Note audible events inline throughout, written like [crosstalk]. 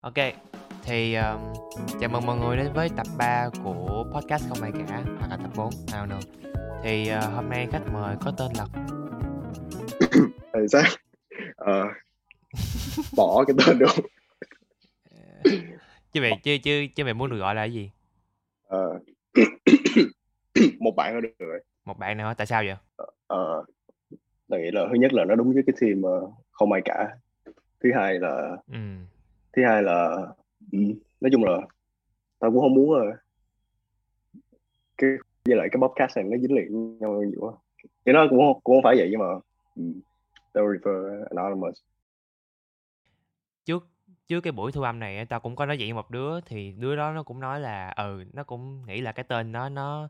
Ok, thì um, chào mừng mọi người đến với tập 3 của podcast không ai cả hoặc là tập 4, nào nữa. Thì uh, hôm nay khách mời có tên là [coughs] Tại sao? Ờ, bỏ cái tên luôn. [laughs] chứ mày chứ chứ chứ mày muốn được gọi là cái gì? Ờ, [coughs] một bạn là được rồi. Một bạn nữa, tại sao vậy? Ờ, tôi nghĩ là thứ nhất là nó đúng với cái team ờ, không ai cả. Thứ hai là Ừ thứ hai là ừ, nói chung là tao cũng không muốn rồi cái với lại cái podcast này nó dính liền nhau nhiều quá. Thì nó cũng không, cũng không phải vậy nhưng mà ừ, tao refer anonymous. Trước trước cái buổi thu âm này tao cũng có nói chuyện với một đứa thì đứa đó nó cũng nói là ừ nó cũng nghĩ là cái tên nó nó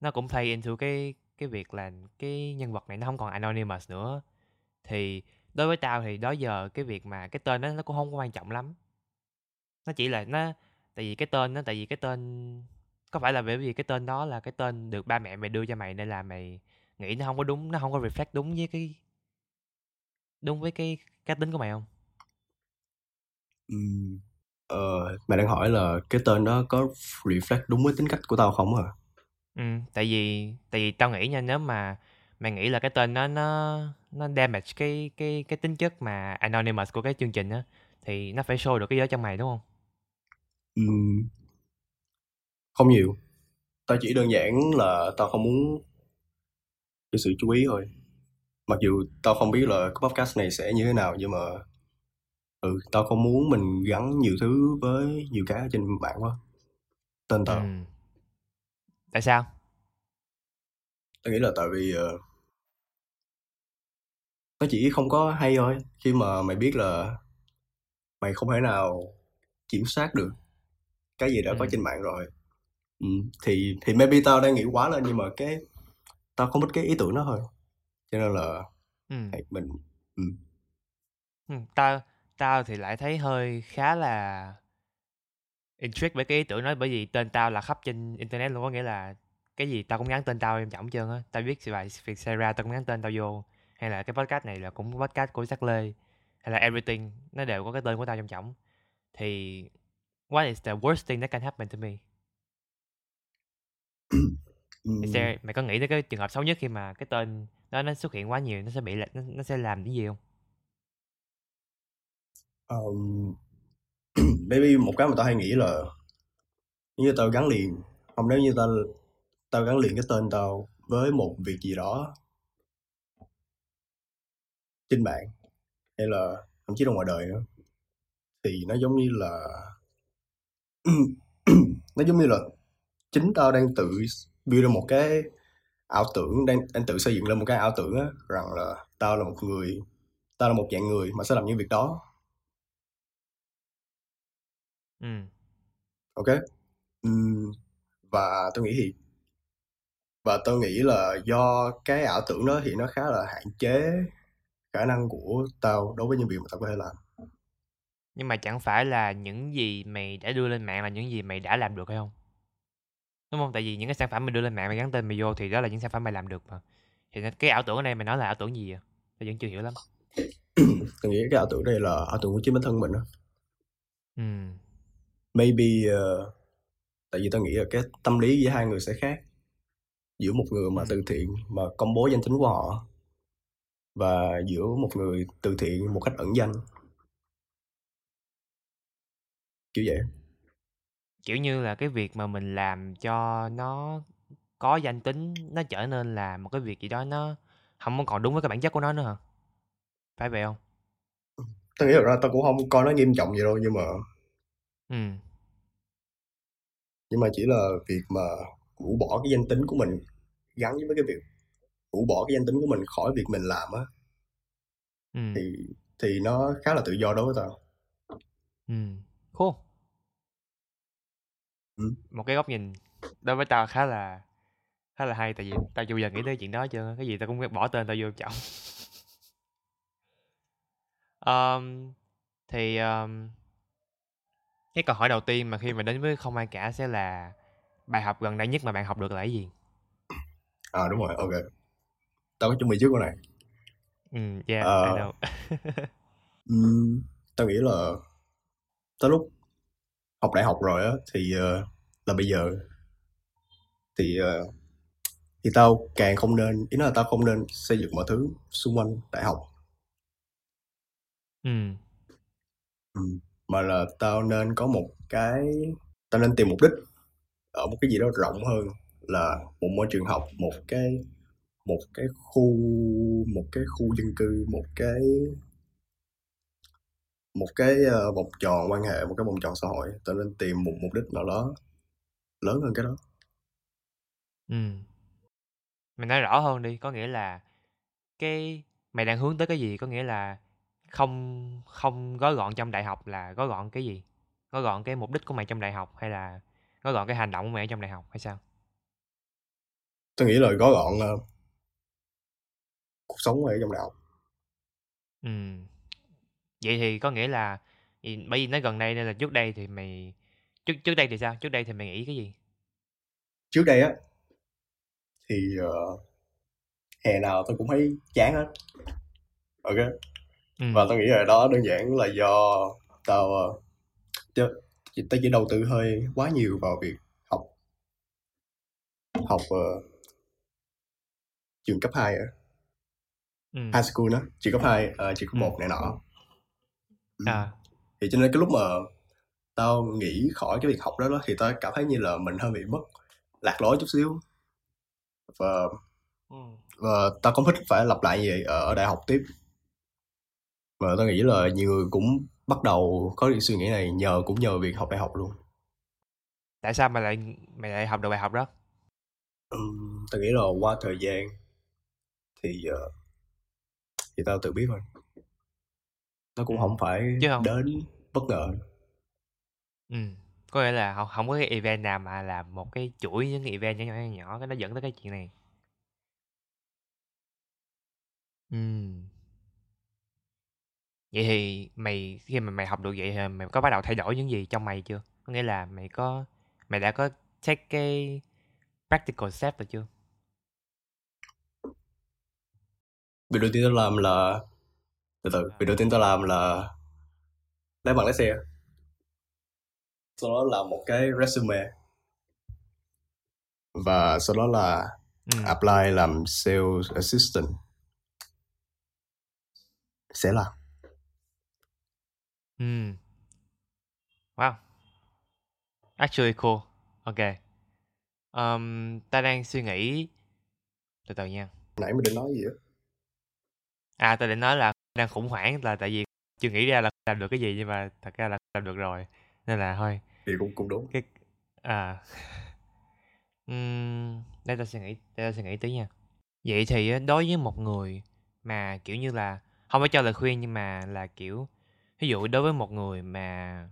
nó cũng play into cái cái việc là cái nhân vật này nó không còn anonymous nữa thì đối với tao thì đó giờ cái việc mà cái tên đó nó cũng không có quan trọng lắm nó chỉ là nó tại vì cái tên nó tại vì cái tên có phải là bởi vì cái tên đó là cái tên được ba mẹ mày đưa cho mày nên là mày nghĩ nó không có đúng nó không có reflect đúng với cái đúng với cái cá tính của mày không Ừm, Ờ, mày đang hỏi là cái tên đó có reflect đúng với tính cách của tao không hả? ừ tại vì tại vì tao nghĩ nha nếu mà mày nghĩ là cái tên đó nó nó damage cái cái cái tính chất mà anonymous của cái chương trình á thì nó phải show được cái đó trong mày đúng không Ừm, Không nhiều. Tao chỉ đơn giản là tao không muốn cái sự chú ý thôi. Mặc dù tao không biết là cái podcast này sẽ như thế nào nhưng mà ừ, tao không muốn mình gắn nhiều thứ với nhiều cái trên mạng quá. Tên tao. ừ tại sao Tao nghĩ là tại vì ờ, nó chỉ không có hay thôi. Khi mà mày biết là mày không thể nào kiểm soát được cái gì đã có ừ trên mạng rồi ừ. thì thì maybe tao đang nghĩ quá lên nhưng mà cái tao không thích cái ý tưởng đó thôi cho nên là ừ hey, mình ừ. Ừ, tao tao thì lại thấy hơi khá là intrigued với cái ý tưởng đó bởi vì tên tao là khắp trên internet luôn có nghĩa là cái gì tao cũng gắn tên tao em trọng trơn á tao viết bài việc xảy ra tao cũng gắn tên tao vô hay là cái podcast này là cũng podcast của sắc lê hay là everything nó đều có cái tên của tao trong trọng thì what is the worst thing that can happen to me? [coughs] Ừ. Mày, có nghĩ tới cái trường hợp xấu nhất khi mà cái tên đó nó xuất hiện quá nhiều nó sẽ bị là- nó, nó sẽ làm cái gì không? Um, [coughs] maybe một cái mà tao hay nghĩ là nếu như tao gắn liền không nếu như tao tao gắn liền cái tên tao với một việc gì đó trên mạng hay là thậm chí trong ngoài đời nữa thì nó giống như là [clears throat] nó giống như là chính tao đang tự build ra một cái ảo tưởng đang đang tự xây dựng lên một cái ảo tưởng á rằng là tao là một người tao là một dạng người mà sẽ làm những việc đó. Ừ ok? Ừm, và tôi nghĩ thì và tôi nghĩ là do cái ảo tưởng đó thì nó khá là hạn chế khả năng của tao đối với những việc mà tao có thể làm. Nhưng mà chẳng phải là những gì mày đã đưa lên mạng là những gì mày đã làm được hay không? Đúng không? Tại vì những cái sản phẩm mày đưa lên mạng mày gắn tên mày vô thì đó là những sản phẩm mày làm được mà. Thì cái ảo tưởng ở đây mày nói là ảo tưởng gì à tao vẫn chưa hiểu lắm. [clears throat] Tôi nghĩ cái ảo tưởng đây là ảo tưởng của chính bản thân mình đó. ừ maybe ờ, tại vì tao nghĩ là cái tâm lý giữa hai người sẽ khác. Giữa một người mà từ thiện mà công bố danh tính của họ và giữa một người từ thiện một cách ẩn danh. Kiểu vậy kiểu như là cái việc mà mình làm cho nó có danh tính nó trở nên là một cái việc gì đó nó không còn đúng với cái bản chất của nó nữa hả? Phải vậy không? Tao nghĩ thật ra tao cũng không coi nó nghiêm trọng vậy đâu nhưng mà ừ. Nhưng mà chỉ là việc mà rũ bỏ cái danh tính của mình gắn với cái việc rũ bỏ cái danh tính của mình khỏi việc mình làm á. Ừ. Thì thì nó khá là tự do đối với tao. Ừ. Cool ừ. một cái góc nhìn đối với tao khá là khá là hay tại vì tao chưa giờ nghĩ tới chuyện đó chưa cái gì tao cũng bỏ tên tao vô trọng um, [laughs] thì um, cái câu hỏi đầu tiên mà khi mà đến với không ai cả sẽ là bài học gần đây nhất mà bạn học được là cái gì? À đúng rồi ok tao có chuẩn bị trước con này ừ yeah I Ờ, know [laughs] ừm, tao nghĩ là tới lúc học đại học rồi á thì uh, là bây giờ thì uh, thì tao càng không nên ý là tao không nên xây dựng mọi thứ xung quanh đại học ừ. ừ. mà là tao nên có một cái tao nên tìm mục đích ở một cái gì đó rộng hơn là một môi trường học một cái một cái khu một cái khu dân cư một cái một cái uh, vòng tròn quan hệ một cái vòng tròn xã hội tao nên tìm một mục đích nào đó lớn hơn cái đó. Ừ mày nói rõ hơn đi có nghĩa là cái mày đang hướng tới cái gì có nghĩa là không không gói gọn trong đại học là gói gọn cái gì? Gói gọn cái mục đích của mày trong đại học hay là gói gọn cái hành động của mày trong đại học hay sao? Tôi nghĩ là gói gọn uh, cuộc sống ở trong học ừ vậy thì có nghĩa là bởi vì nó gần đây nên là trước đây thì mày trước trước đây thì sao? Trước đây thì mày nghĩ cái gì? Trước đây á thì uh, hè nào tôi cũng thấy chán hết. Ok? Ừ. và tôi nghĩ là đó đơn giản là do tao uh, tao chỉ đầu tư hơi quá nhiều vào việc học học uh, trường cấp 2 á ừ. high school đó trường cấp 2 uh, trường cấp ừ. 1 này nọ. À. Thì cho nên cái lúc mà tao nghĩ khỏi cái việc học đó, đó thì tao cảm thấy như là mình hơi bị mất lạc lối chút xíu. Và ừ. và tao không thích phải lặp lại như vậy ở đại học tiếp. Và tao nghĩ là nhiều người cũng bắt đầu có suy nghĩ này nhờ cũng nhờ việc học đại học luôn. Tại sao mày lại mày lại học được bài học đó? Um, tao nghĩ là qua thời gian thì uh, thì tao tự biết thôi. Nó cũng không phải Chứ không. đến bất ngờ. Ừ có nghĩa là không, không có cái event nào mà là một cái chuỗi những cái event nhỏ nhỏ nhỏ cái nó dẫn tới cái chuyện này. Ừ. Vậy thì mày khi mà mày học được vậy thì mày có bắt đầu thay đổi những gì trong mày chưa? Có nghĩa là mày có mày đã có check cái practical step rồi chưa việc đầu tiên tao làm là từ từ việc đầu tiên tao làm là lấy bằng lái xe. Sau đó là một cái resume. Và sau đó là ừ. apply làm sales assistant. Sẽ là ừ. Wow. Actually cool. Ok. Um, ta đang suy nghĩ từ từ nha. Nãy mình định nói gì á à ta định nói là đang khủng hoảng là tại vì chưa nghĩ ra là làm được cái gì nhưng mà thật ra là làm được rồi nên là thôi. Thì cũng cũng đúng. Cái à [laughs] uhm, để ta suy nghĩ để ta suy nghĩ tí nha. Vậy thì đối với một người mà kiểu như là không phải cho lời khuyên nhưng mà là kiểu ví dụ đối với một người mà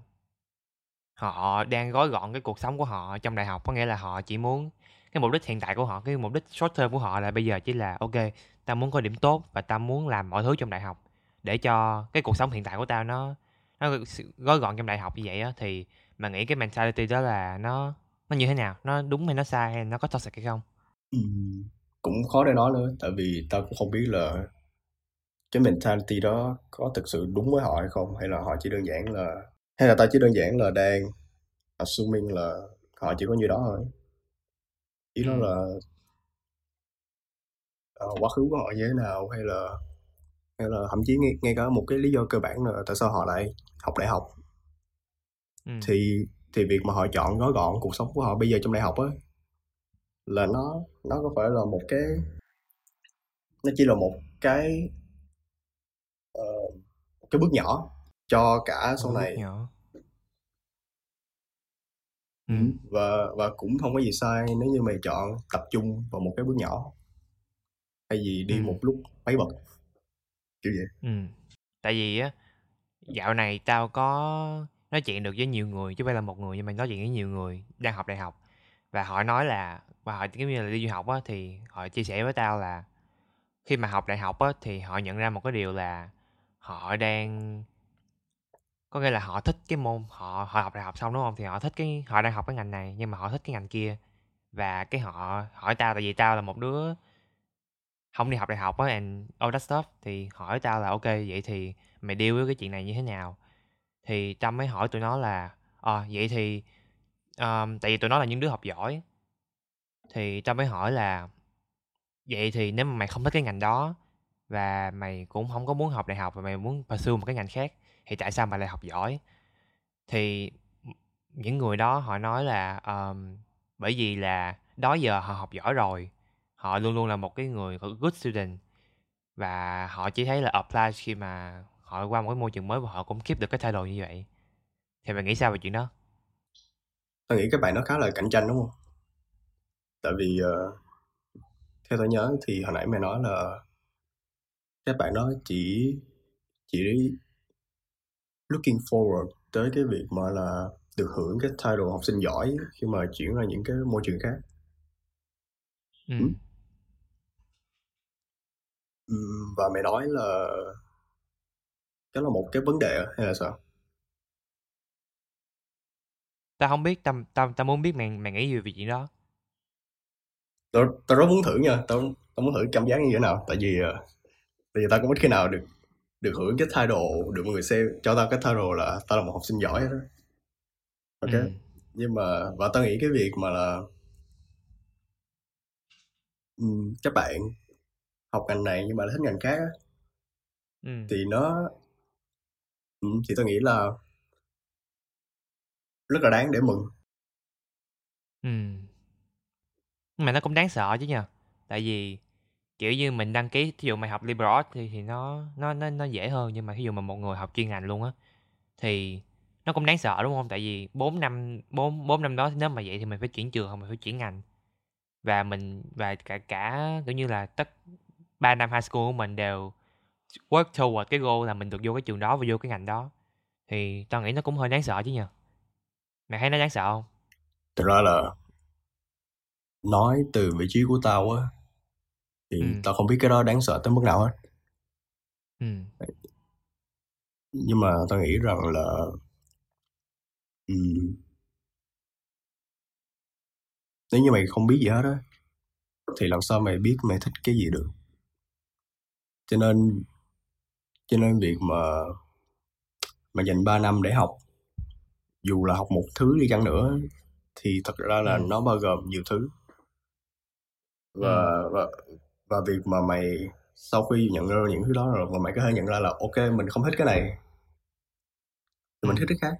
họ đang gói gọn cái cuộc sống của họ trong đại học có nghĩa là họ chỉ muốn cái mục đích hiện tại của họ cái mục đích short term của họ là bây giờ chỉ là ok tao muốn có điểm tốt và tao muốn làm mọi thứ trong đại học để cho cái cuộc sống hiện tại của tao nó nó gói gọn trong đại học như vậy á thì mà nghĩ cái mentality đó là nó nó như thế nào? Nó đúng hay nó sai hay nó có toxic hay không? Ừ, cũng khó để nói nữa tại vì tao cũng không biết là cái mentality đó có thực sự đúng với họ hay không hay là họ chỉ đơn giản là hay là tao chỉ đơn giản là đang assuming là họ chỉ có như đó thôi. Ý nó là uh, quá khứ của họ như thế nào hay là hay là thậm chí ngay, ngay cả một cái lý do cơ bản là tại sao họ lại học đại học ừ. thì thì việc mà họ chọn gói gọn cuộc sống của họ bây giờ trong đại học á là nó nó có phải là một cái nó chỉ là một cái uh, cái bước nhỏ cho cả sau này nhỏ. Ừ. và và cũng không có gì sai nếu như mày chọn tập trung vào một cái bước nhỏ thay vì đi ừ. một lúc mấy bậc kiểu vậy. Ừ tại vì á dạo này tao có nói chuyện được với nhiều người chứ không phải là một người nhưng mà nói chuyện với nhiều người đang học đại học. Và họ nói là và họ giống như là đi du học á thì họ chia sẻ với tao là khi mà học đại học á thì họ nhận ra một cái điều là họ đang có nghĩa là họ thích cái môn họ họ học đại học xong đúng không? Thì họ thích cái họ đang học cái ngành này nhưng mà họ thích cái ngành kia. Và cái họ hỏi tao tại vì tao là một đứa không đi học đại học á and all that stuff thì hỏi tao là ok vậy thì mày deal với cái chuyện này như thế nào? Thì Trâm mới hỏi tụi nó là ờ vậy thì um, tại vì tụi nó là những đứa học giỏi. Thì Trâm mới hỏi là vậy thì nếu mà mày không thích cái ngành đó và mày cũng không có muốn học đại học và mày muốn pursue một cái ngành khác thì tại sao mày lại học giỏi? Thì những người đó họ nói là um, bởi vì là đó giờ họ học giỏi rồi họ luôn luôn là một cái người good student. Và họ chỉ thấy là apply khi mà họ qua một cái môi trường mới và họ cũng keep được cái title như vậy. Thì mày nghĩ sao về chuyện đó? Tôi nghĩ các bạn nó khá là cạnh tranh đúng không? Tại vì uh, theo tôi nhớ thì hồi nãy mày nói là các bạn đó chỉ chỉ looking forward tới cái việc mà là được hưởng cái title học sinh giỏi khi mà chuyển ra những cái môi trường khác. Ừ. Và mày nói là đó là một cái vấn đề hay là sao? Tao không biết tao tao tao muốn biết mày mày nghĩ gì về chuyện đó. Tao tao rất muốn thử nha tao tao muốn thử cảm giác như thế nào tại vì uh, tại vì tao cũng ít khi nào được được hưởng cái title được mọi người xem cho tao cái title là tao là một học sinh giỏi đó ok ừ. nhưng mà và tao nghĩ cái việc mà là um, các bạn học ngành này nhưng mà lại thích ngành khác á, ừ. thì nó thì tao nghĩ là rất là đáng để mừng. Ừ mà nó cũng đáng sợ chứ nhờ. Tại vì kiểu như mình đăng ký ví dụ mày học liberal arts thì thì nó nó nó nó dễ hơn nhưng mà ví dụ mà một người học chuyên ngành luôn á thì nó cũng đáng sợ đúng không? Tại vì 4 năm 4 4 năm đó nếu mà vậy thì mình phải chuyển trường hoặc mình phải chuyển ngành. Và mình và cả cả kiểu như là tất 3 năm high school của mình đều work toward cái goal là mình được vô cái trường đó và vô cái ngành đó. Thì tao nghĩ nó cũng hơi đáng sợ chứ nhờ. Mày thấy nó đáng sợ không? Thực ra là nói từ vị trí của tao á thì ừ. tao không biết cái đó đáng sợ tới mức nào hết. Ừ. nhưng mà tao nghĩ rằng là um, nếu như mày không biết gì hết á thì làm sao mày biết mày thích cái gì được cho nên cho nên việc mà mà dành 3 năm để học dù là học một thứ đi chăng nữa thì thật ra là ừ. nó bao gồm nhiều thứ và ừ. và và việc mà mày sau khi nhận ra những thứ đó rồi mà mày có thể nhận ra là ok mình không thích cái này thì mình thích cái khác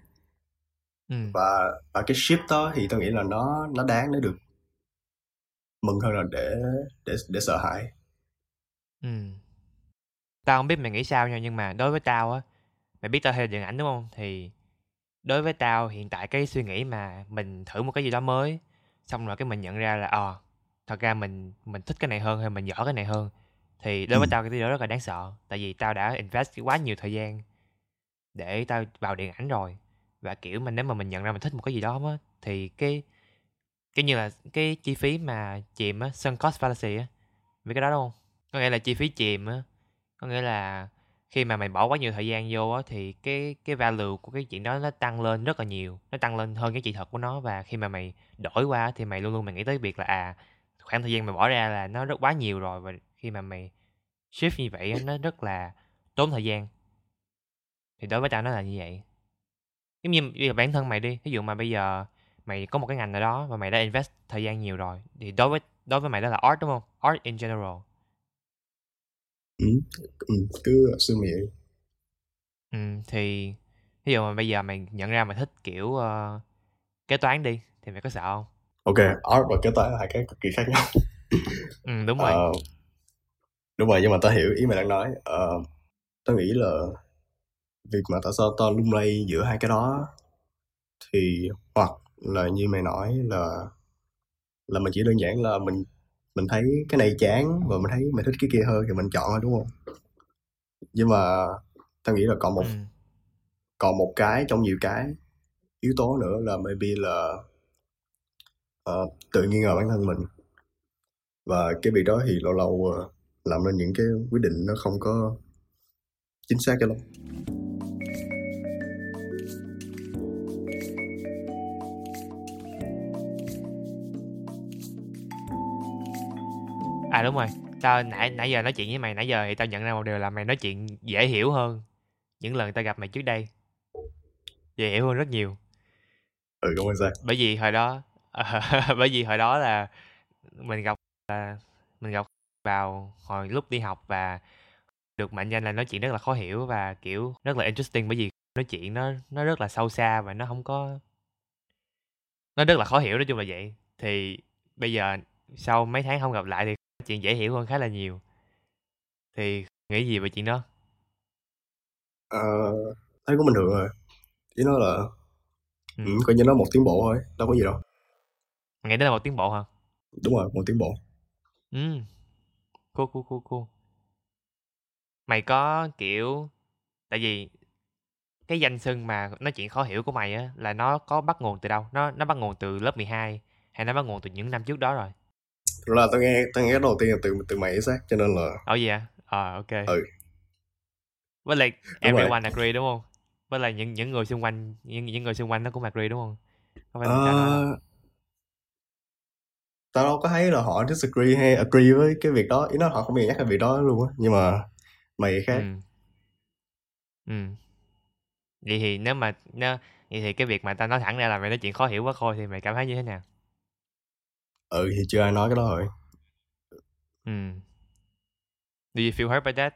ừ. và và cái shift đó thì tôi nghĩ là nó nó đáng để được mừng hơn là để để để sợ hãi ừ. Tao không biết mày nghĩ sao nha nhưng mà đối với tao á mày biết tao theo điện ảnh đúng không thì đối với tao hiện tại cái suy nghĩ mà mình thử một cái gì đó mới xong rồi cái mình nhận ra là ờ à, thật ra mình mình thích cái này hơn hay mình giỏi cái này hơn thì đối với ừ. tao cái điều đó rất là đáng sợ tại vì tao đã invest quá nhiều thời gian để tao vào điện ảnh rồi và kiểu mà nếu mà mình nhận ra mình thích một cái gì đó á thì cái cái như là cái chi phí mà chìm á sunk cost fallacy á biết cái đó đúng không có nghĩa là chi phí chìm á có nghĩa là khi mà mày bỏ quá nhiều thời gian vô á, thì cái cái value của cái chuyện đó nó tăng lên rất là nhiều, nó tăng lên hơn cái trị thật của nó. Và khi mà mày đổi qua thì mày luôn luôn mày nghĩ tới việc là à khoảng thời gian mày bỏ ra là nó rất quá nhiều rồi. Và khi mà mày shift như vậy nó rất là tốn thời gian. Thì đối với tao nó là như vậy. Giống như, bây giờ bản thân mày đi ví dụ mà bây giờ mày có một cái ngành nào đó và mày đã invest thời gian nhiều rồi, thì đối với đối với mày đó là art, đúng không? Art in general ừ, ừ cứ suy nghĩ. Ừ thì ví dụ mà bây giờ mày nhận ra mày thích kiểu uh, kế toán đi thì mày có sợ không? Ok art và kế toán là hai cái cực kỳ khác nhau. [laughs] Ừ đúng rồi. Uh, đúng rồi nhưng mà tao hiểu ý mày đang nói. Uh, tao nghĩ là việc mà tại sao tao lung lay giữa hai cái đó thì hoặc là như mày nói là là mình chỉ đơn giản là mình mình thấy cái này chán và mình thấy mình thích cái kia hơn thì mình chọn thôi đúng không? Nhưng mà tao nghĩ là còn một ừ. còn một cái trong nhiều cái yếu tố nữa là maybe là uh, tự nghi ngờ bản thân mình. Và cái việc đó thì lâu lâu uh, làm nên những cái quyết định nó không có chính xác cho lắm À đúng rồi, tao nãy nãy giờ nói chuyện với mày nãy giờ thì tao nhận ra một điều là mày nói chuyện dễ hiểu hơn những lần tao gặp mày trước đây. dễ hiểu hơn rất nhiều. Ừ cảm ơn sao? Bởi vì hồi đó [laughs] bởi vì hồi đó là mình gặp là mình gặp vào hồi lúc đi học và được mệnh danh là nói chuyện rất là khó hiểu và kiểu rất là interesting bởi vì nói chuyện nó nó rất là sâu xa và nó không có nó rất là khó hiểu nói chung là vậy. Thì bây giờ sau mấy tháng không gặp lại thì chuyện dễ hiểu hơn khá là nhiều. Thì nghĩ gì về chuyện đó? Ờ, thấy cũng bình thường rồi. Chỉ nói là ừ. ừ, coi như nó một tiến bộ thôi đâu có gì đâu. Nghĩ đó là một tiến bộ hả? Đúng rồi một tiến bộ. Ừ. Cool cool cool cool. Mày có kiểu tại vì cái danh xưng mà nói chuyện khó hiểu của mày á là nó có bắt nguồn từ đâu? Nó nó bắt nguồn từ lớp 12 hay nó bắt nguồn từ những năm trước đó rồi Thật là tao nghe tao nghe đầu tiên là từ từ mày xác cho nên là Ồ gì ạ? Ờ ok. Ừ. Với lại Đúng rồi. everyone agree đúng không? Với lại những những người xung quanh những những người xung quanh nó cũng agree đúng không? Không phải là tao đâu. Ờ, tao đâu có thấy là họ disagree hay agree với cái việc đó ý nó họ không bao giờ nhắc cái việc đó luôn á nhưng mà mày khác Ừ. Ừ. Vậy thì nếu mà nếu, vậy thì cái việc mà tao nói thẳng ra là mày nói chuyện khó hiểu quá khôi thì mày cảm thấy như thế nào? Ừ thì chưa ai nói cái đó rồi Ừ. Do you feel hurt by that?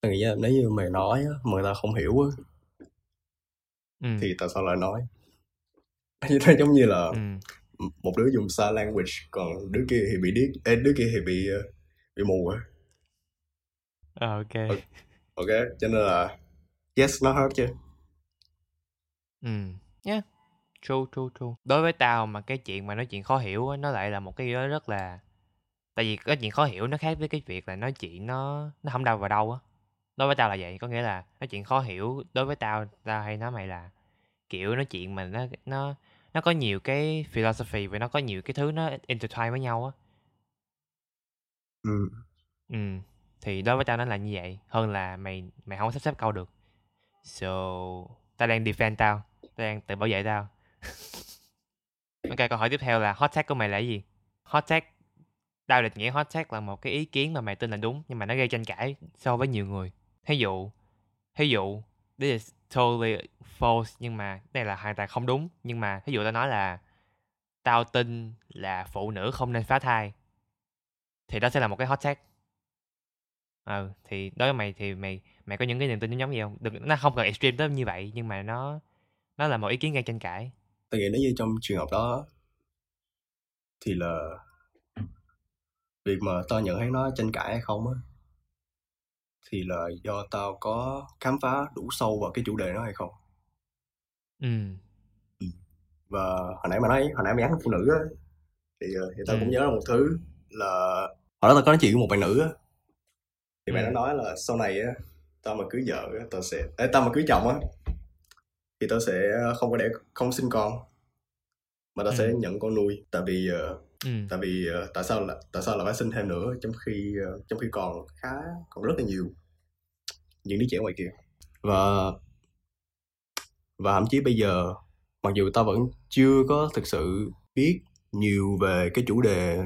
Tao nghĩ là nếu như mày nói á, mà người ta không hiểu á, Ừ. thì tại sao lại nói như thế giống như là Ừ. một đứa dùng sign language còn đứa kia thì bị điếc ê, đứa kia thì bị ờ, bị mù á Ờ, ok. Ừ. ok cho nên là yes nó hurt chứ Ừ. Yeah. True, true, true. Đối với tao mà cái chuyện mà nói chuyện khó hiểu á, nó lại là một cái gì đó rất là tại vì cái chuyện khó hiểu nó khác với cái việc là nói chuyện nó nó không đâu vào đâu á. Đối với tao là vậy, có nghĩa là nói chuyện khó hiểu đối với tao tao hay nói mày là kiểu nói chuyện mà nó nó nó có nhiều cái philosophy và nó có nhiều cái thứ nó intertwine với nhau á. ừ. Ừ. Thì đối với tao nó là như vậy hơn là mày mày không sắp xếp câu được. So tao đang defend tao, tao đang tự bảo vệ tao ok, câu hỏi tiếp theo là hot tag của mày là gì? Hot tag tao định nghĩa hot tag là một cái ý kiến mà mày tin là đúng nhưng mà nó gây tranh cãi so với nhiều người. thí dụ, thí dụ this is totally false nhưng mà đây là hoàn toàn không đúng nhưng mà thí dụ tao nói là tao tin là phụ nữ không nên phá thai thì đó sẽ là một cái hot tag ừ thì đối với mày thì mày mày có những cái niềm tin giống giống gì không đừng nó không cần extreme tới như vậy nhưng mà nó nó là một ý kiến gây tranh cãi tao nghĩ nếu như trong trường hợp đó thì là việc mà tao nhận thấy nó tranh cãi hay không á thì là do tao có khám phá đủ sâu vào cái chủ đề đó hay không ừ và hồi nãy mà nói hồi nãy mày nhắc phụ nữ á thì, ờ, thì tao Ừ. cũng nhớ ra một thứ là hồi đó tao có nói chuyện với một bạn nữ á thì bạn Ừ. nó nói là sau này á tao mà cưới vợ á tao sẽ Ê, tao mà cưới chồng á thì tao sẽ không có để không sinh con. Mà tao Ừ. sẽ nhận con nuôi tại vì ờ, ừ. tại vì ờ, tại sao là tại sao là phải sinh thêm nữa trong khi ờ, trong khi còn khá còn rất là nhiều những đứa trẻ ngoài kia. Và và thậm chí bây giờ mặc dù tao vẫn chưa có thực sự biết nhiều về cái chủ đề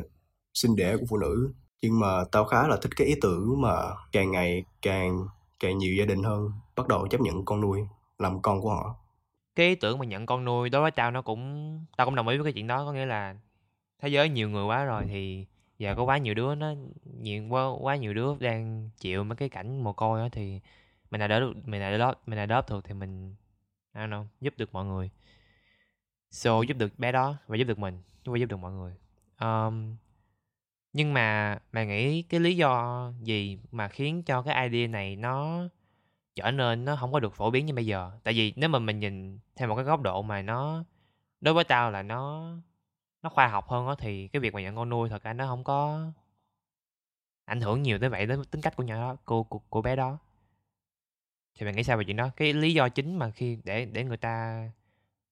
sinh đẻ của phụ nữ nhưng mà tao khá là thích cái ý tưởng mà càng ngày càng càng nhiều gia đình hơn bắt đầu chấp nhận con nuôi làm con của họ cái ý tưởng mà nhận con nuôi đối với tao nó cũng tao cũng đồng ý với cái chuyện đó có nghĩa là thế giới nhiều người quá rồi thì giờ có quá nhiều đứa nó nhiều quá quá nhiều đứa đang chịu mấy cái cảnh mồ côi đó thì mình là đỡ mình là đó mình là đớp được thì mình I don't know, giúp được mọi người. So giúp được bé đó và giúp được mình và giúp được mọi người. Um, nhưng mà mày nghĩ cái lý do gì mà khiến cho cái idea này nó trở nên nó không có được phổ biến như bây giờ. Tại vì nếu mà mình nhìn theo một cái góc độ mà nó đối với tao là nó nó khoa học hơn á thì cái việc mà nhận con nuôi thật ra nó không có ảnh hưởng nhiều tới vậy đến tính cách của nhỏ đó của, của, của bé đó. Thì mày nghĩ sao về chuyện đó? Cái lý do chính mà khi để để người ta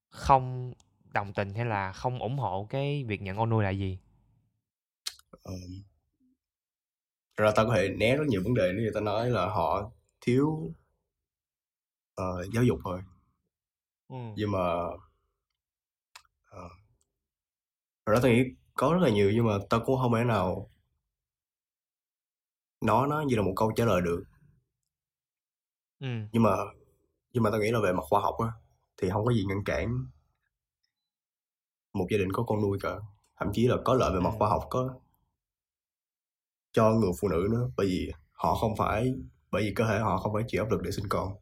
không đồng tình hay là không ủng hộ cái việc nhận con nuôi là gì? Um, ra tao có thể né rất nhiều vấn đề nếu như tao nói là họ thiếu ờ, giáo dục thôi. Ừ. nhưng mà uh, rồi đó tao nghĩ có rất là nhiều nhưng mà tao cũng không thể nào nói nó như là một câu trả lời được. Ừ nhưng mà nhưng mà tao nghĩ là về mặt khoa học á thì không có gì ngăn cản một gia đình có con nuôi cả. Thậm chí là có lợi về mặt khoa học có cho người phụ nữ nữa bởi vì họ không phải bởi vì cơ thể họ không phải chịu áp lực để sinh con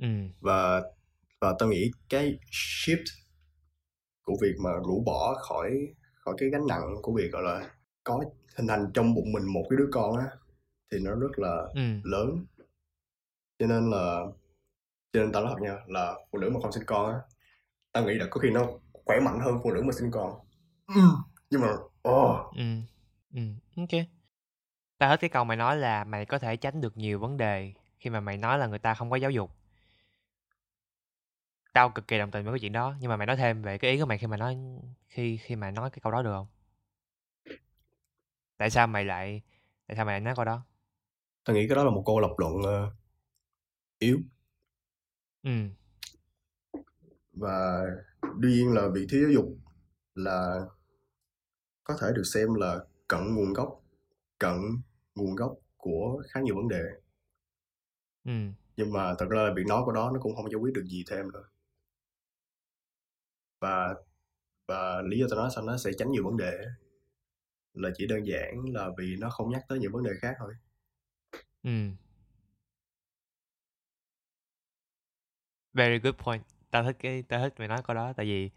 ừ. Và và tao nghĩ cái shift của việc mà rũ bỏ khỏi khỏi cái gánh nặng của việc gọi là có hình thành trong bụng mình một cái đứa con á thì nó rất là ừ. lớn. Cho nên là cho nên tao nói thật nha là phụ nữ mà không sinh con á tao nghĩ là có khi nó khỏe mạnh hơn phụ nữ mà sinh con. Ừ, nhưng mà oh, ừ ừ ok. Tao hết cái câu mày nói là mày có thể tránh được nhiều vấn đề khi mà mày nói là người ta không có giáo dục tao cực kỳ đồng tình với cái chuyện đó nhưng mà mày nói thêm về cái ý của mày khi mà nói khi khi mà nói cái câu đó được không? Tại sao mày lại tại sao mày lại nói câu đó? Tao nghĩ cái đó là một câu lập luận ờ, yếu. Ừ. Và đương nhiên là việc thiếu giáo dục là có thể được xem là cận nguồn gốc cận nguồn gốc của khá nhiều vấn đề. Ừ. Nhưng mà thật ra là việc nói của đó nó cũng không giải quyết được gì thêm nữa và và lý do tao nói sao nó sẽ tránh nhiều vấn đề là chỉ đơn giản là vì nó không nhắc tới những vấn đề khác thôi. Ừ. Very good point. Tao thích cái tao thích mày nói câu đó tại vì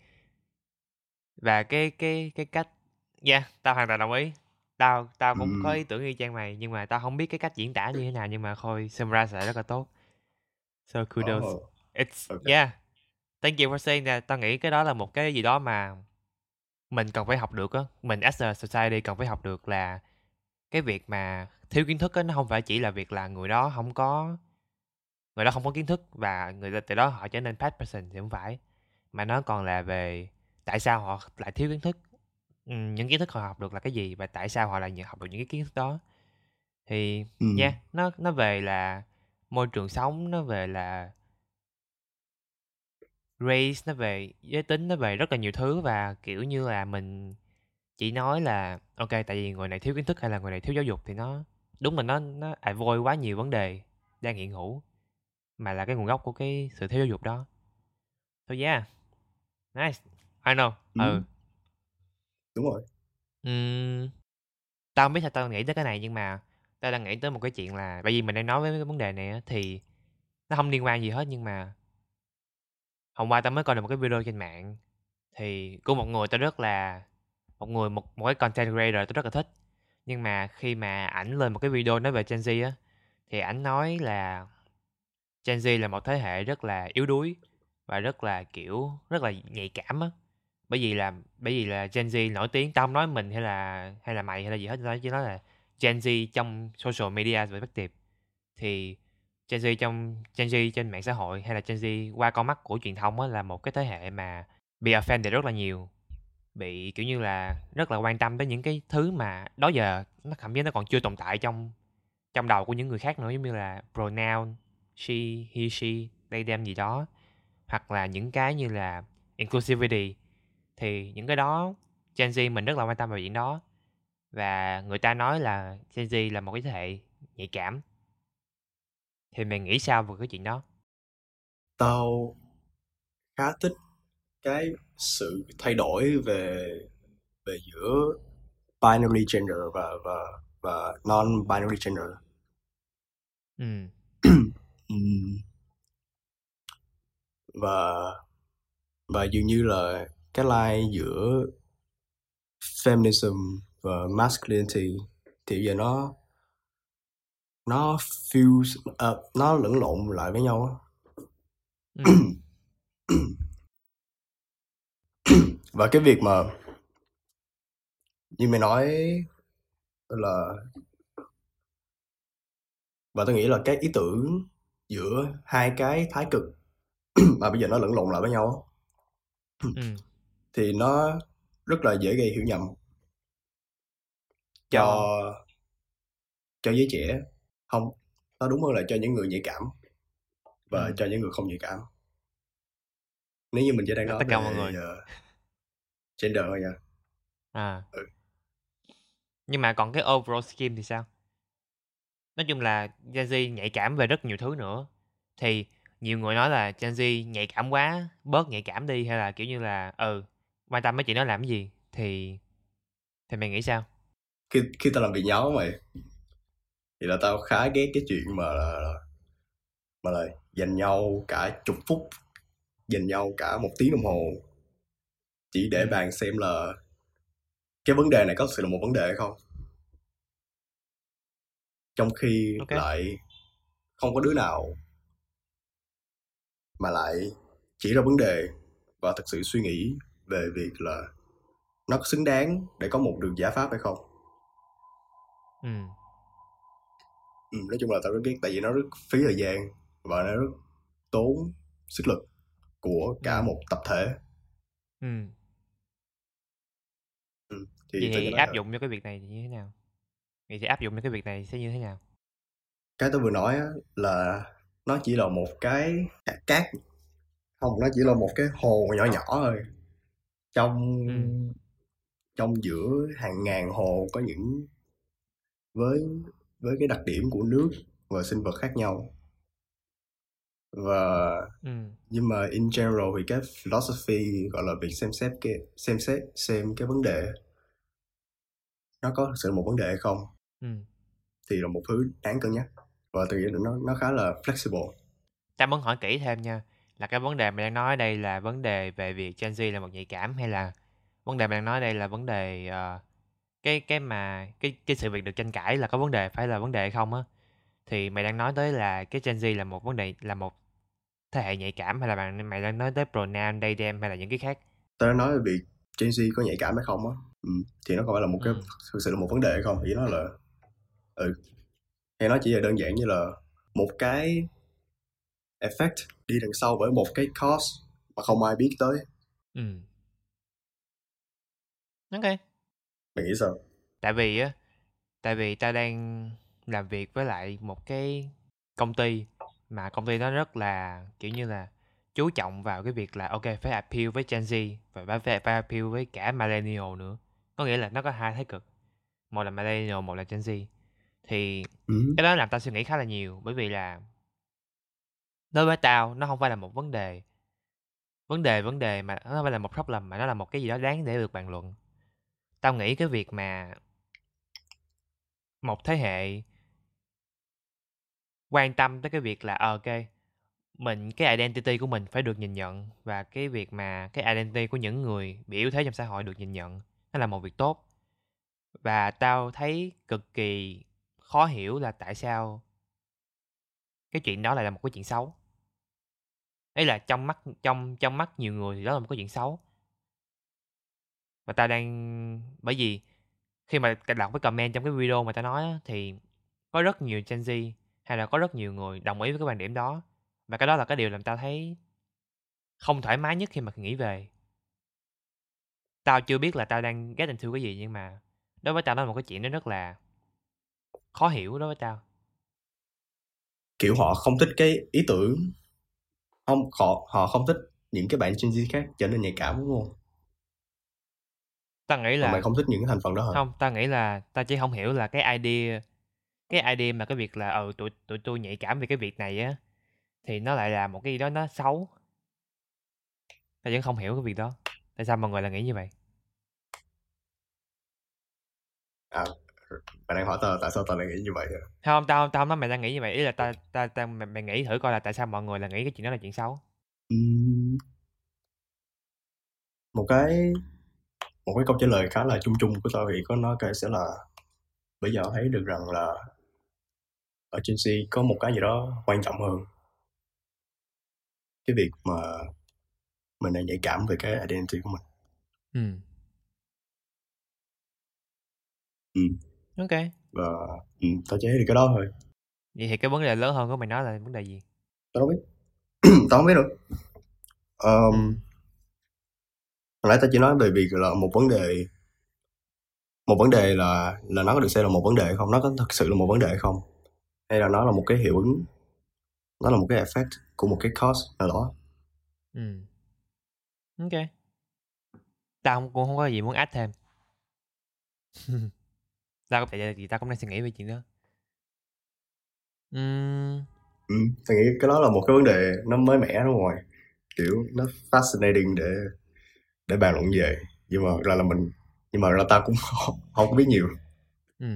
và cái cái cái cách yeah tao hoàn toàn đồng ý. Tao tao cũng có Ừm. ý tưởng y chang mày nhưng mà tao không biết cái cách diễn tả như thế nào nhưng mà khôi summarize lại rất là tốt. So kudos. Oh, It's Ok. yeah. Thank you for saying that. Tao nghĩ cái đó là một cái gì đó mà mình cần phải học được á. Mình as a society cần phải học được là cái việc mà thiếu kiến thức á nó không phải chỉ là việc là người đó không có người đó không có kiến thức và người ta từ đó họ trở nên bad person thì không phải mà nó còn là về tại sao họ lại thiếu kiến thức ừ, những kiến thức họ học được là cái gì và tại sao họ lại học được những cái kiến thức đó thì Ừm. nha nó nó về là môi trường sống nó về là race nó về giới tính nó về rất là nhiều thứ và kiểu như là mình chỉ nói là ok tại vì người này thiếu kiến thức hay là người này thiếu giáo dục thì nó đúng là nó nó avoid quá nhiều vấn đề đang hiện hữu mà là cái nguồn gốc của cái sự thiếu giáo dục đó. So yeah. Nice. I know. Ừ. Ừm. đúng rồi. Ừm, tao không biết sao tao nghĩ tới cái này nhưng mà tao đang nghĩ tới một cái chuyện là bởi vì mình đang nói với cái vấn đề này á, thì nó không liên quan gì hết nhưng mà hôm qua tao mới coi được một cái video trên mạng, thì của một người tao rất là, một người, một một cái content creator tao rất là thích. Nhưng mà khi mà ảnh lên một cái video nói về Gen Z á, thì ảnh nói là Gen Z là một thế hệ rất là yếu đuối và rất là, kiểu, rất là nhạy cảm á. Bởi vì là, bởi vì là Gen Z nổi tiếng, tao không nói mình hay là hay là mày hay là gì hết, tao chỉ nói là Gen Z trong social media và perspective thì Gen Z trong, Gen Z trên mạng xã hội hay là Gen Z qua con mắt của truyền thông á là một cái thế hệ mà bị offended rất là nhiều, bị, kiểu như là, rất là quan tâm tới những cái thứ mà đó giờ nó cảm giác nó còn chưa tồn tại trong trong đầu của những người khác nữa, giống như là pronoun she, he, she, they, them gì đó, hoặc là những cái như là inclusivity. Thì những cái đó Gen Z mình rất là quan tâm vào chuyện đó và người ta nói là Gen Z là một cái thế hệ nhạy cảm thì mày nghĩ sao về cái chuyện đó? Tao khá thích cái sự thay đổi về về giữa binary gender và và và non binary gender ừ [clears throat] và và dường như là cái line giữa feminism và masculinity thì giờ nó nó fuse ờ, nó lẫn lộn lại với nhau á. ừ. [coughs] Và cái việc mà như mày nói là và tôi nghĩ là cái ý tưởng giữa hai cái thái cực [coughs] mà bây giờ nó lẫn lộn lại với nhau ừ. thì nó rất là dễ gây hiểu nhầm cho cho giới trẻ không nó đúng hơn là cho những người nhạy cảm và Ừ. cho những người không nhạy cảm nếu như mình chỉ đang nói Tất cả về mọi người. ờ, gender thôi nha à Ừ. nhưng mà còn cái overall scheme thì sao nói chung là Gen Z nhạy cảm về rất nhiều thứ nữa thì nhiều người nói là Gen Z nhạy cảm quá, bớt nhạy cảm đi hay là kiểu như là ừ quan tâm mấy chuyện đó làm cái gì thì thì mày nghĩ sao? khi khi tao làm việc nhóm mày thì là tao khá ghét cái chuyện mà là, mà là dành nhau cả chục phút dành nhau cả một tiếng đồng hồ chỉ để Ừ. bàn xem là cái vấn đề này có thực sự là một vấn đề hay không trong khi Ok. lại không có đứa nào mà lại chỉ ra vấn đề và thực sự suy nghĩ về việc là nó có xứng đáng để có một đường giải pháp hay không Ừ. ừ, nói chung là tao rất ghét tại vì nó rất phí thời gian và nó rất tốn sức lực của cả Ừ. một tập thể Ừ. ừ. Thì thì áp là dụng cho cái việc này thì như thế nào? Vậy thì áp dụng cho cái việc này sẽ như thế nào? cái tôi vừa nói là nó chỉ là một cái hạt cát không nó chỉ là một cái hồ nhỏ nhỏ thôi trong Ừ. trong giữa hàng ngàn hồ có những với với cái đặc điểm của nước và sinh vật khác nhau và Ừ. nhưng mà in general thì cái philosophy gọi là việc xem xét cái xem xét xem cái vấn đề nó có thực sự một vấn đề hay không Ừ. thì là một thứ đáng cân nhắc và là nó nó khá là flexible Ta muốn hỏi kỹ thêm nha là cái vấn đề mày đang nói đây là vấn đề về việc Gen Z là một nhạy cảm hay là vấn đề mày đang nói đây là vấn đề ờ, cái cái mà cái cái sự việc được tranh cãi là có vấn đề phải là vấn đề hay không á thì mày đang nói tới là cái Gen Z là một vấn đề là một thế hệ nhạy cảm hay là bạn mày đang nói tới pronoun they them hay là những cái khác? Tôi đã nói về việc Gen Z có nhạy cảm hay không á. Ừ. thì nó không phải là một cái Ừ. thực sự là một vấn đề hay không? Chỉ nó là ừ hay nó chỉ là đơn giản như là một cái effect đi đằng sau bởi một cái cause mà không ai biết tới. Ừ. Ok mày nghĩ sao? Tại vì á tại vì ta đang làm việc với lại một cái công ty mà công ty đó rất là kiểu như là chú trọng vào cái việc là ok phải appeal với Gen Z và phải phải, phải appeal với cả millennial nữa. Có nghĩa là nó có hai thái cực. Một là millennial một là Gen Z. Thì ừ. cái đó làm tao suy nghĩ khá là nhiều bởi vì là đối với tao nó không phải là một vấn đề vấn đề vấn đề mà nó không phải là một problem mà nó là một cái gì đó đáng để được bàn luận tao nghĩ cái việc mà một thế hệ quan tâm tới cái việc là ờ, ok, mình, cái identity của mình phải được nhìn nhận và cái việc mà cái identity của những người bị yếu thế trong xã hội được nhìn nhận, nó là một việc tốt. Và tao thấy cực kỳ khó hiểu là tại sao cái chuyện đó lại là một cái chuyện xấu. Ấy là trong mắt, trong trong mắt nhiều người thì đó là một cái chuyện xấu và tao đang bởi vì khi mà đọc cái comment trong cái video mà tao nói á, thì có rất nhiều Gen Z hay là có rất nhiều người đồng ý với cái quan điểm đó. Và cái đó là cái điều làm tao thấy không thoải mái nhất khi mà nghĩ về. Tao chưa biết là tao đang get into cái gì nhưng mà đối với tao nó là một cái chuyện nó rất là khó hiểu đối với tao. Kiểu họ không thích cái ý tưởng không họ họ không thích những cái bạn Gen Z khác trở nên nhạy cảm đúng không? Tao nghĩ là... là mày không thích những cái thành phần đó hả? Không tao nghĩ là tao chỉ không hiểu là cái idea cái idea mà cái việc là ừ tụi tụi tôi nhạy cảm về cái việc này á thì nó lại là một cái gì đó nó xấu. Tao vẫn không hiểu cái việc đó. Tại sao mọi người lại nghĩ như vậy? À mày đang hỏi tao tại sao tao lại nghĩ như vậy hả? không tao tao không nói mày đang nghĩ như vậy. Ý là tao tao tao mày, mày nghĩ thử coi là tại sao mọi người lại nghĩ cái chuyện đó là chuyện xấu. Một cái một cái câu trả lời khá là chung chung của tao thì có nói cái sẽ là bây giờ thấy được rằng là ở trên C có một cái gì đó quan trọng hơn. Cái việc mà mình đang nhạy cảm về cái identity của mình. Ừ Ừ. ok. Và ừ, tao chỉ thấy được cái đó thôi. Vậy thì cái vấn đề lớn hơn của mày nói là vấn đề gì? Tao không biết. [clears throat] Tao không biết được um, ừ. Hồi nãy tao chỉ nói về việc là một vấn đề một vấn đề là là nó có được xem là một vấn đề không nó có thực sự là một vấn đề không? Hay là nó là một cái hiệu ứng nó là một cái effect của một cái cause nào đó? Ừ ok. Tao cũng không có gì muốn add thêm. [laughs] Tao có tại vì tao cũng đang suy nghĩ về chuyện đó. Ừm, ừ, tôi nghĩ cái đó là một cái vấn đề nó mới mẻ đúng rồi kiểu nó fascinating để để bàn luận về. Nhưng mà ra là mình nhưng mà ra ta cũng [laughs] không, không có biết nhiều. Ừ.